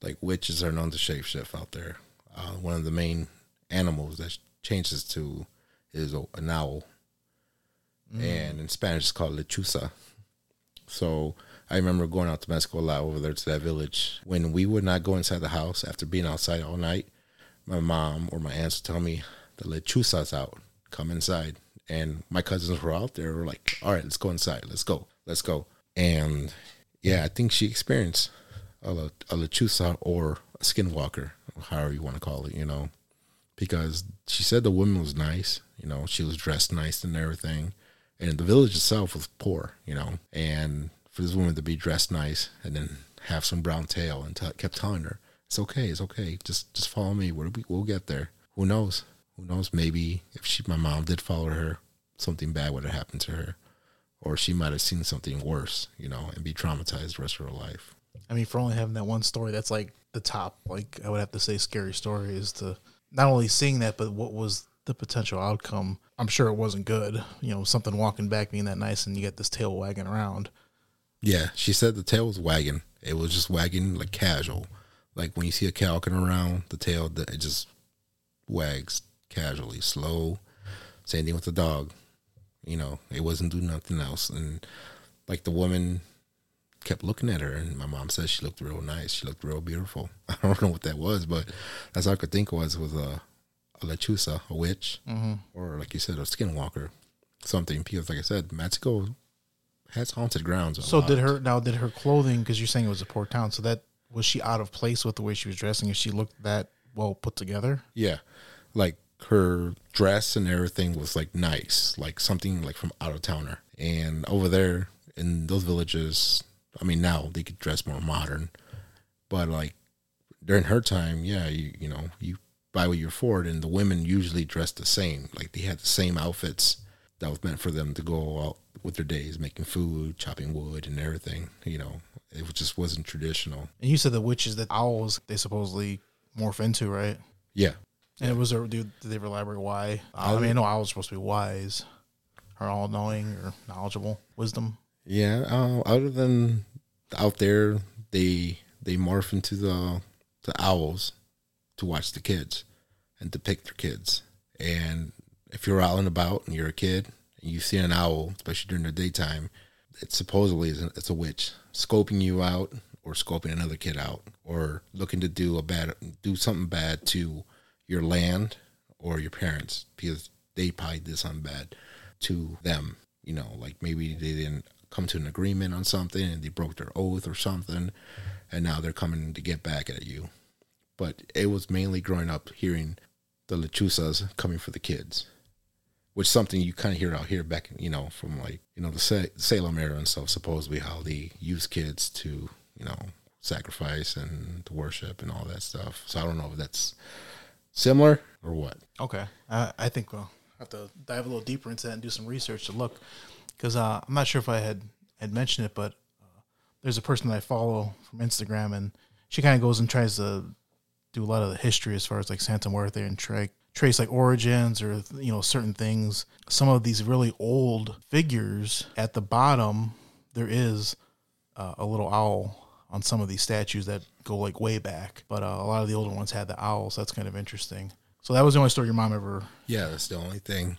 Like witches are known to shapeshift out there. Uh, one of the main animals that changes to is a, an owl, mm. and in Spanish it's called lechuza. So I remember going out to Mexico a lot over there to that village. When we would not go inside the house after being outside all night, my mom or my aunts would tell me the lechuza's out. Come inside. And my cousins were out there. Were like, all right, let's go inside. Let's go. Let's go. And yeah, I think she experienced a, a lechuza or a skinwalker, however you want to call it, you know, because she said the woman was nice. You know, she was dressed nice and everything. And the village itself was poor, you know, and for this woman to be dressed nice and then have some brown tail and t- kept telling her, "It's okay, it's okay. Just just follow me. We'll, we'll get there. Who knows? Who knows? Maybe if she, my mom, did follow her, something bad would have happened to her, or she might have seen something worse, you know, and be traumatized the rest of her life." I mean, for only having that one story, that's like the top. Like I would have to say, scary story is to not only seeing that, but what was the potential outcome. I'm sure it wasn't good. You know, something walking back being that nice, and you get this tail wagging around. Yeah, she said the tail was wagging. It was just wagging like casual, like when you see a cow walking around, the tail it just wags casually, slow. Same thing with the dog. You know, it wasn't doing nothing else, and like the woman kept looking at her, and my mom said she looked real nice. She looked real beautiful. I don't know what that was, but that's all I could think was was a, a lechuza, a witch, mm-hmm. or like you said, a skinwalker, something. Because like I said, Mexico has haunted grounds. so lot. did her now? Did her clothing? Because you're saying it was a poor town, so that was she out of place with the way she was dressing? If she looked that well put together? Yeah, like her dress and everything was like nice, like something like from out of towner. And over there in those villages, I mean, now they could dress more modern, but like during her time, yeah, you you know you buy what you're afford, and the women usually dressed the same, like they had the same outfits that was meant for them to go out with their days, making food, chopping wood, and everything. You know, it just wasn't traditional. And you said the witches that owls they supposedly morph into, right? Yeah. And it was a dude. Did they elaborate why? I mean, I know owls are supposed to be wise, or all knowing, or knowledgeable, wisdom. Yeah. Uh, other than out there, they they morph into the the owls to watch the kids and depict their kids. And if you're out and about and you're a kid and you see an owl, especially during the daytime, it supposedly is it's a witch scoping you out or scoping another kid out or looking to do a bad do something bad to your land or your parents because they probably did something bad to them. You know, like maybe they didn't come to an agreement on something and they broke their oath or something, and now they're coming to get back at you. But it was mainly growing up hearing the lechuzas coming for the kids, which something you kind of hear out here back, you know, from like you know the Sa- Salem era and stuff. Supposedly how they use kids to you know sacrifice and to worship and all that stuff. So I don't know if that's similar or what. Okay, I, I think we'll have to dive a little deeper into that and do some research to look, because uh, I'm not sure if I had had mentioned it, but uh, there's a person that I follow from Instagram, and she kind of goes and tries to do a lot of the history as far as like Santa Muerte and tra- trace like origins or you know certain things. Some of these really old figures at the bottom, there is uh, a little owl on some of these statues that go like way back, but uh, a lot of the older ones had the owls. That's kind of interesting. So that was the only story your mom ever. Yeah, that's the only thing.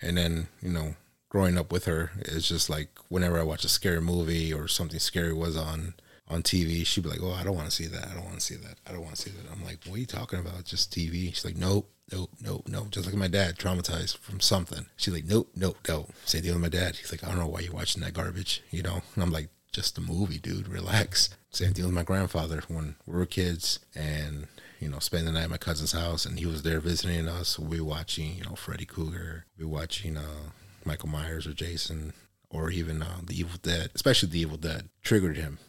And then, you know, growing up with her, it's just like whenever I watch a scary movie or something scary was on on TV, she'd be like, "Oh, I don't want to see that. I don't want to see that. I don't want to see that." I'm like, "What are you talking about? Just TV." She's like, "Nope, nope, nope, nope." Just like my dad, traumatized from something. She's like, "Nope, nope, nope." Same deal with my dad. He's like, "I don't know why you're watching that garbage," you know. And I'm like, "Just a movie, dude. Relax." Same deal with my grandfather when we were kids and you know, spend the night at my cousin's house, and he was there visiting us. We were watching, you know, Freddy Krueger. We were watching uh, Michael Myers or Jason, or even uh, The Evil Dead. Especially The Evil Dead triggered him,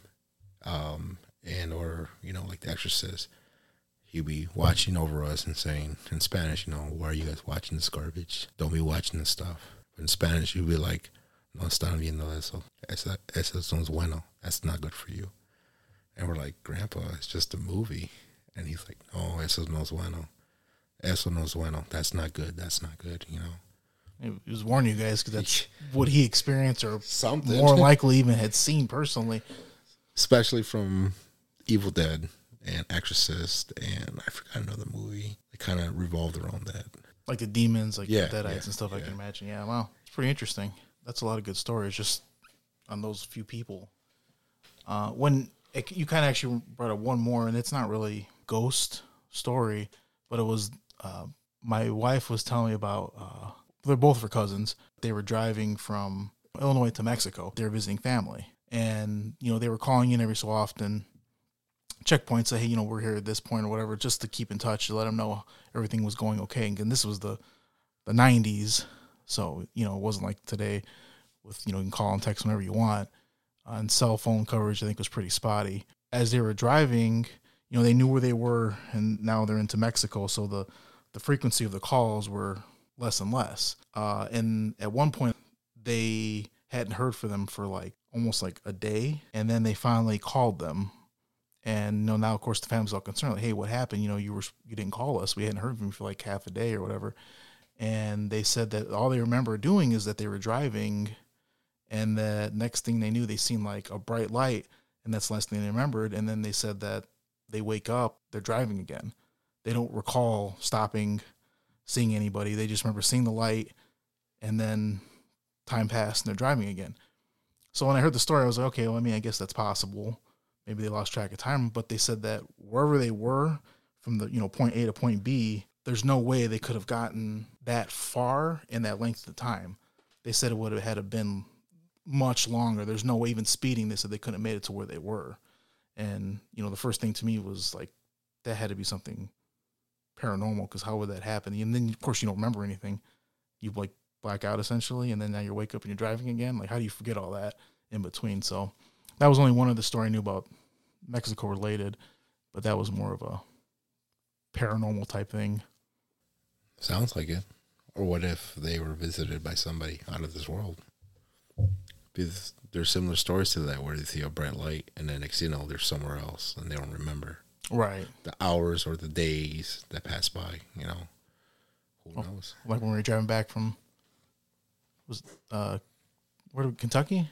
um, and or you know, like The Exorcist. He'd be watching over us and saying in Spanish, you know, why are you guys watching this garbage? Don't be watching this stuff. In Spanish, he'd be like, no están viendo eso. Eso, eso no es bueno. That's not good for you. And we're like, Grandpa, it's just a movie. And he's like, no, eso no es bueno. Eso no es bueno. That's not good. That's not good, you know. He was warning you guys because that's what he experienced or Something. more likely even had seen personally. Especially from Evil Dead and Exorcist and I forgot another movie. It kind of revolved around that. Like the demons, like Yeah, the deadites yeah, and stuff I can imagine. Yeah, wow. It's pretty interesting. That's a lot of good stories just on those few people. Uh, when it, you kind of actually brought up one more, and it's not really ghost story, but it was uh, my wife was telling me about. Uh, they're both her cousins. They were driving from Illinois to Mexico. They were visiting family, and you know they were calling in every so often. Checkpoints say, hey, you know, we're here at this point or whatever, just to keep in touch to let them know everything was going okay. And this was the the '90s, so you know it wasn't like today with you know you can call and text whenever you want. Uh, and cell phone coverage, I think, was pretty spotty. As they were driving, you know, they knew where they were, and now they're into Mexico, so the the frequency of the calls were less and less. Uh, and at one point, they hadn't heard from them for like almost like a day, and then they finally called them. And you know, now of course the family's all concerned, like, "Hey, what happened? You know, you were you didn't call us. We hadn't heard from you for like half a day or whatever." And they said that all they remember doing is that they were driving and the next thing they knew they seen like a bright light and that's the last thing they remembered and then they said that they wake up they're driving again they don't recall stopping seeing anybody they just remember seeing the light and then time passed and they're driving again so when i heard the story i was like okay well i mean i guess that's possible maybe they lost track of time but they said that wherever they were from the you know point a to point b there's no way they could have gotten that far in that length of time they said it would have had to been much longer. There's no way even speeding. They said they couldn't have made it to where they were. And, you know, the first thing to me was like, that had to be something paranormal because how would that happen? And then, of course, you don't remember anything. You like black out essentially. And then now you wake up and you're driving again. Like, how do you forget all that in between? So that was only one of the story I knew about Mexico related, but that was more of a paranormal type thing. Sounds like it. Or what if they were visited by somebody out of this world? Because there's similar stories to that where they see a bright light and then next you know they're somewhere else and they don't remember Right. the hours or the days that pass by. You know, who knows? Like when we were driving back from, was, uh, where Kentucky?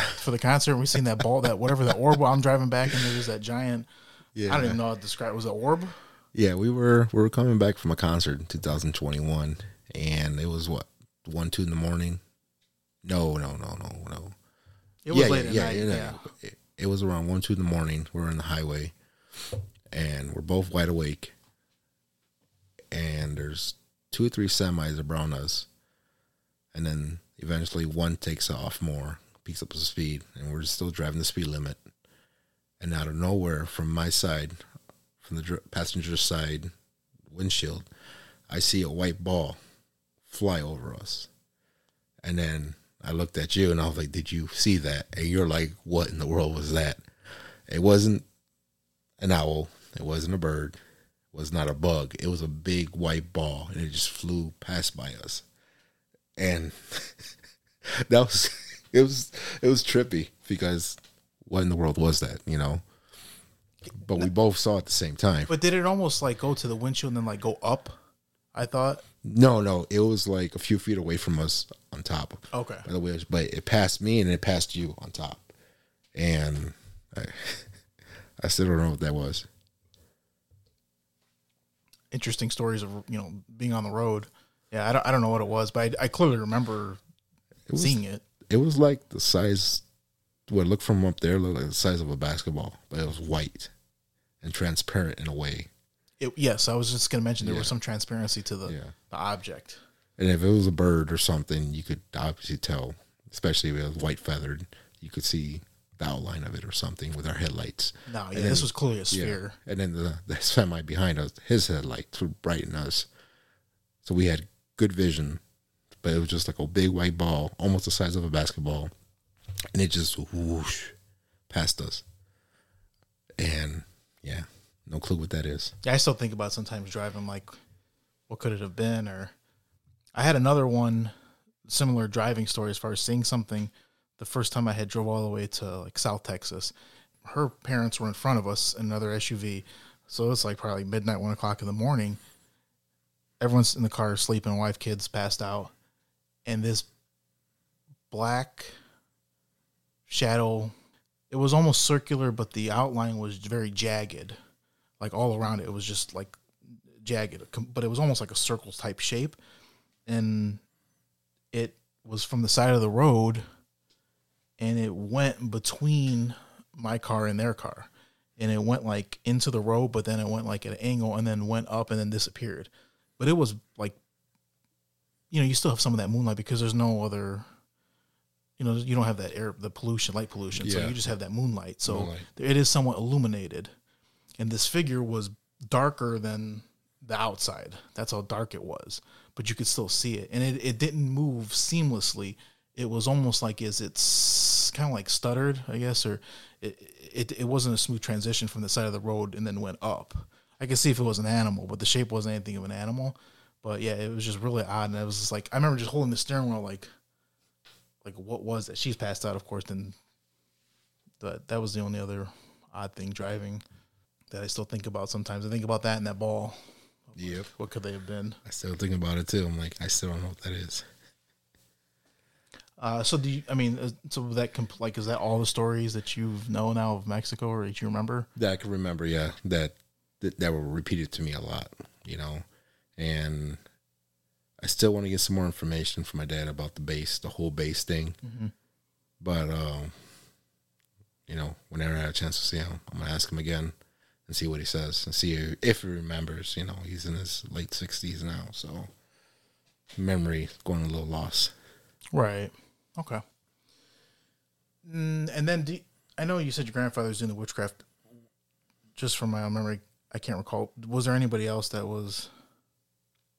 For the concert, we seen that ball, that whatever the orb. While I'm driving back, and there was that giant. Yeah, I don't even know how to describe. Was it orb? Yeah, we were we were coming back from a concert in 2021, and it was what one two in the morning. No, no, no, no, no. It was yeah, late yeah, at yeah, night. yeah, Yeah. It, it was around one two in the morning. We're in the highway, and we're both wide awake. And there's two or three semis around us, and then eventually one takes off more peaks up the speed, and we're still driving the speed limit. And out of nowhere, from my side, from the passenger side windshield, I see a white ball fly over us. And then I looked at you and I was like, Did you see that? And you're like, What in the world was that? It wasn't an owl, it wasn't a bird, it was not a bug. It was a big white ball and it just flew past by us. And that was it was it was trippy because what in the world was that, you know? But we both saw it at the same time. But did it almost like go to the windshield and then like go up? I thought. No, no, it was like a few feet away from us on top. Okay. By the way, but it passed me and it passed you on top, and I, I still don't know what that was. Interesting stories of you know being on the road. Yeah, I don't, I don't know what it was, but I, I clearly remember was- seeing it. It was like the size. What looked from up there looked like the size of a basketball, but it was white and transparent in a way. it. Yes, I was just going to mention there Yeah. was some transparency to the, Yeah. the object. And if it was a bird or something, you could obviously tell, especially if it was white feathered, you could see the outline of it or something with our headlights. No, yeah, And this was clearly a Yeah. sphere. And then the, the semi behind us, his headlights would brighten us. So we had good vision, but it was just like a big white ball, almost the size of a basketball. And it just whoosh past us. And yeah, no clue what that is. Yeah, I still think about sometimes driving like, what could it have been? Or I had another one, similar driving story as far as seeing something. The first time I had drove all the way to like South Texas, her parents were in front of us in another SUV, so it's like probably midnight, one o'clock in the morning. Everyone's in the car sleeping, wife, kids passed out, and this black shadow. It was almost circular, but the outline was very jagged like all around it. It was just like jagged, but it was almost like a circle type shape, and it was from the side of the road, and it went between my car and their car, and it went like into the road, but then it went like at an angle, and then went up and then disappeared. But it was like, you know, you still have some of that moonlight because there's no other. You know, you don't have that air, the pollution, light pollution. So you just have that moonlight. So Moonlight. it is somewhat illuminated and this figure was darker than the outside. That's how dark it was, but you could still see it, and it, it didn't move seamlessly. It was almost like is it's kind of like stuttered, I guess, or it, it it wasn't a smooth transition from the side of the road and then went up. I could see if it was an animal, but the shape wasn't anything of an animal. But yeah, it was just really odd, and I was just like I remember just holding the steering wheel, like, like what was that? She's passed out, of course. Then, that that was the only other odd thing driving that I still think about sometimes. I think about that and that ball. Yep. What could they have been? I still think about it too. I'm like, I still don't know what that is. Uh, so do you? I mean, so that comp- like is that all the stories that you've known now of Mexico or that you remember? that I can remember, yeah, that, that that were repeated to me a lot, you know, and I still want to get some more information from my dad about the bass, the whole bass thing. But um, you know, whenever I have a chance to see him, I'm gonna ask him again and see what he says and see if he remembers. You know, he's in his late sixties now, so memory going a little lost. Right. Okay. Mm, and then you- I know you said your grandfather's doing the witchcraft. Just from my own memory, I can't recall. Was there anybody else that was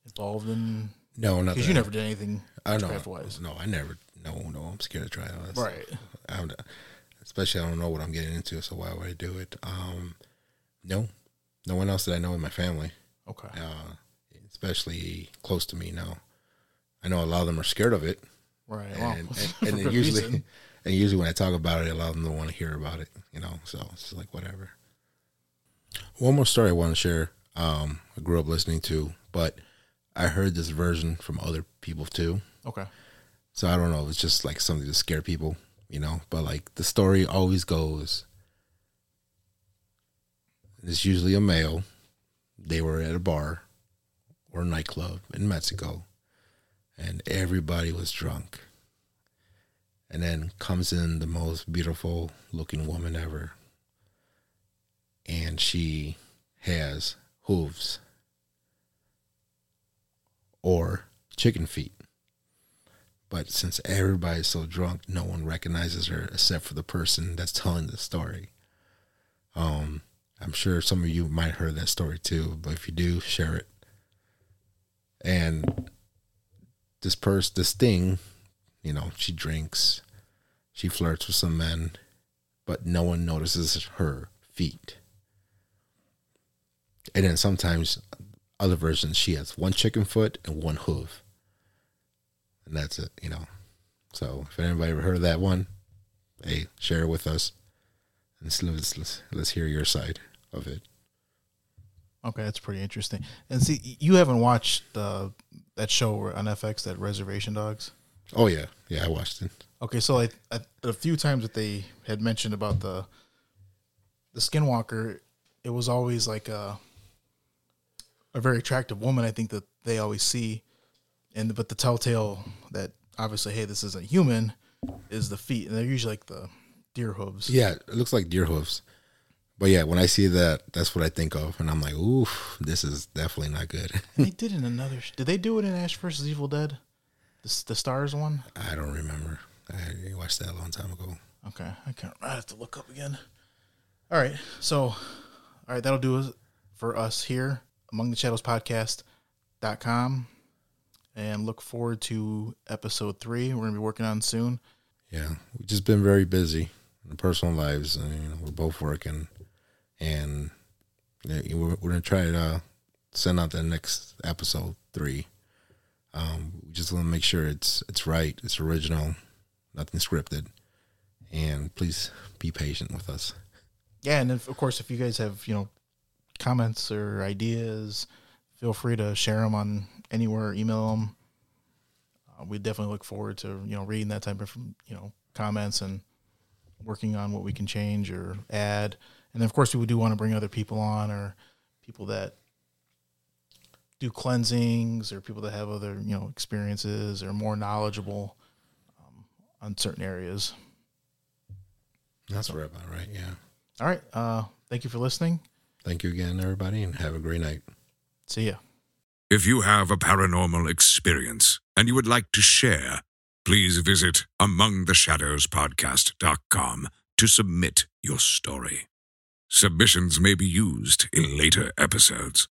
involved in? No, not Because you never did anything I know. witchcraft wise. No, I never. No, no, I'm scared to try it. That's- Right. I don't, especially I don't know what I'm getting into, so why would I do it? Um, no, no one else that I know in my family, Okay. uh, especially close to me now. I know a lot of them are scared of it, Right. And and, and usually, reason. and usually when I talk about it, a lot of them don't want to hear about it. You know, so it's just like whatever. One more story I want to share. Um, I grew up listening to, but I heard this version from other people too. Okay. So I don't know. It's just like something to scare people, you know. But like the story always goes, it's usually a male. They were at a bar or a nightclub in Mexico, and everybody was drunk. And then comes in the most beautiful looking woman ever, and she has hooves or chicken feet But since everybody's so drunk, no one recognizes her except for the person that's telling the story. Um, I'm sure some of you might have heard that story too, but if you do, share it. And this person, this thing, you know, she drinks, she flirts with some men, but no one notices her feet. And then sometimes other versions, she has one chicken foot and one hoof. And that's it, you know. So if anybody ever heard of that one, hey, share it with us. And let's, let's, let's hear your side of it. Okay, that's pretty interesting. And see, you haven't watched uh, that show on FX, that Reservation Dogs. Oh yeah, yeah, I watched it. Okay, so like a, a few times that they had mentioned about the the Skinwalker, it was always like a a very attractive woman. I think that they always see, and but the telltale that obviously, hey, this isn't human, is the feet, and they're usually like the deer hooves. Yeah, it looks like deer hooves. But yeah, when I see that, that's what I think of, and I'm like, oof, this is definitely not good. They did in another. Did they do it in Ash versus Evil Dead? The, the Starz one. I don't remember. I watched that a long time ago. Okay, I can't. I have to look up again. All right, so all right, that'll do it for us here among the shadows podcast.com and look forward to episode three. We're gonna be working on soon. Yeah, we've just been very busy in personal lives. And, you know, we're both working, and we're, we're gonna try to uh, send out the next episode three. Um, we just want to make sure it's it's right, it's original, nothing scripted, and please be patient with us. Yeah, and if, of course, if you guys have you know comments or ideas, feel free to share them on anywhere, email them. Uh, we definitely look forward to you know reading that type of you know comments and working on what we can change or add. And of course, we do want to bring other people on or people that do cleansings or people that have other you know experiences or more knowledgeable um, on certain areas. That's right about right. Yeah. All right. Uh, thank you for listening. Thank you again, everybody, and have a great night. See ya. If you have a paranormal experience and you would like to share, please visit amongtheshadowspodcast.com to submit your story. Submissions may be used in later episodes.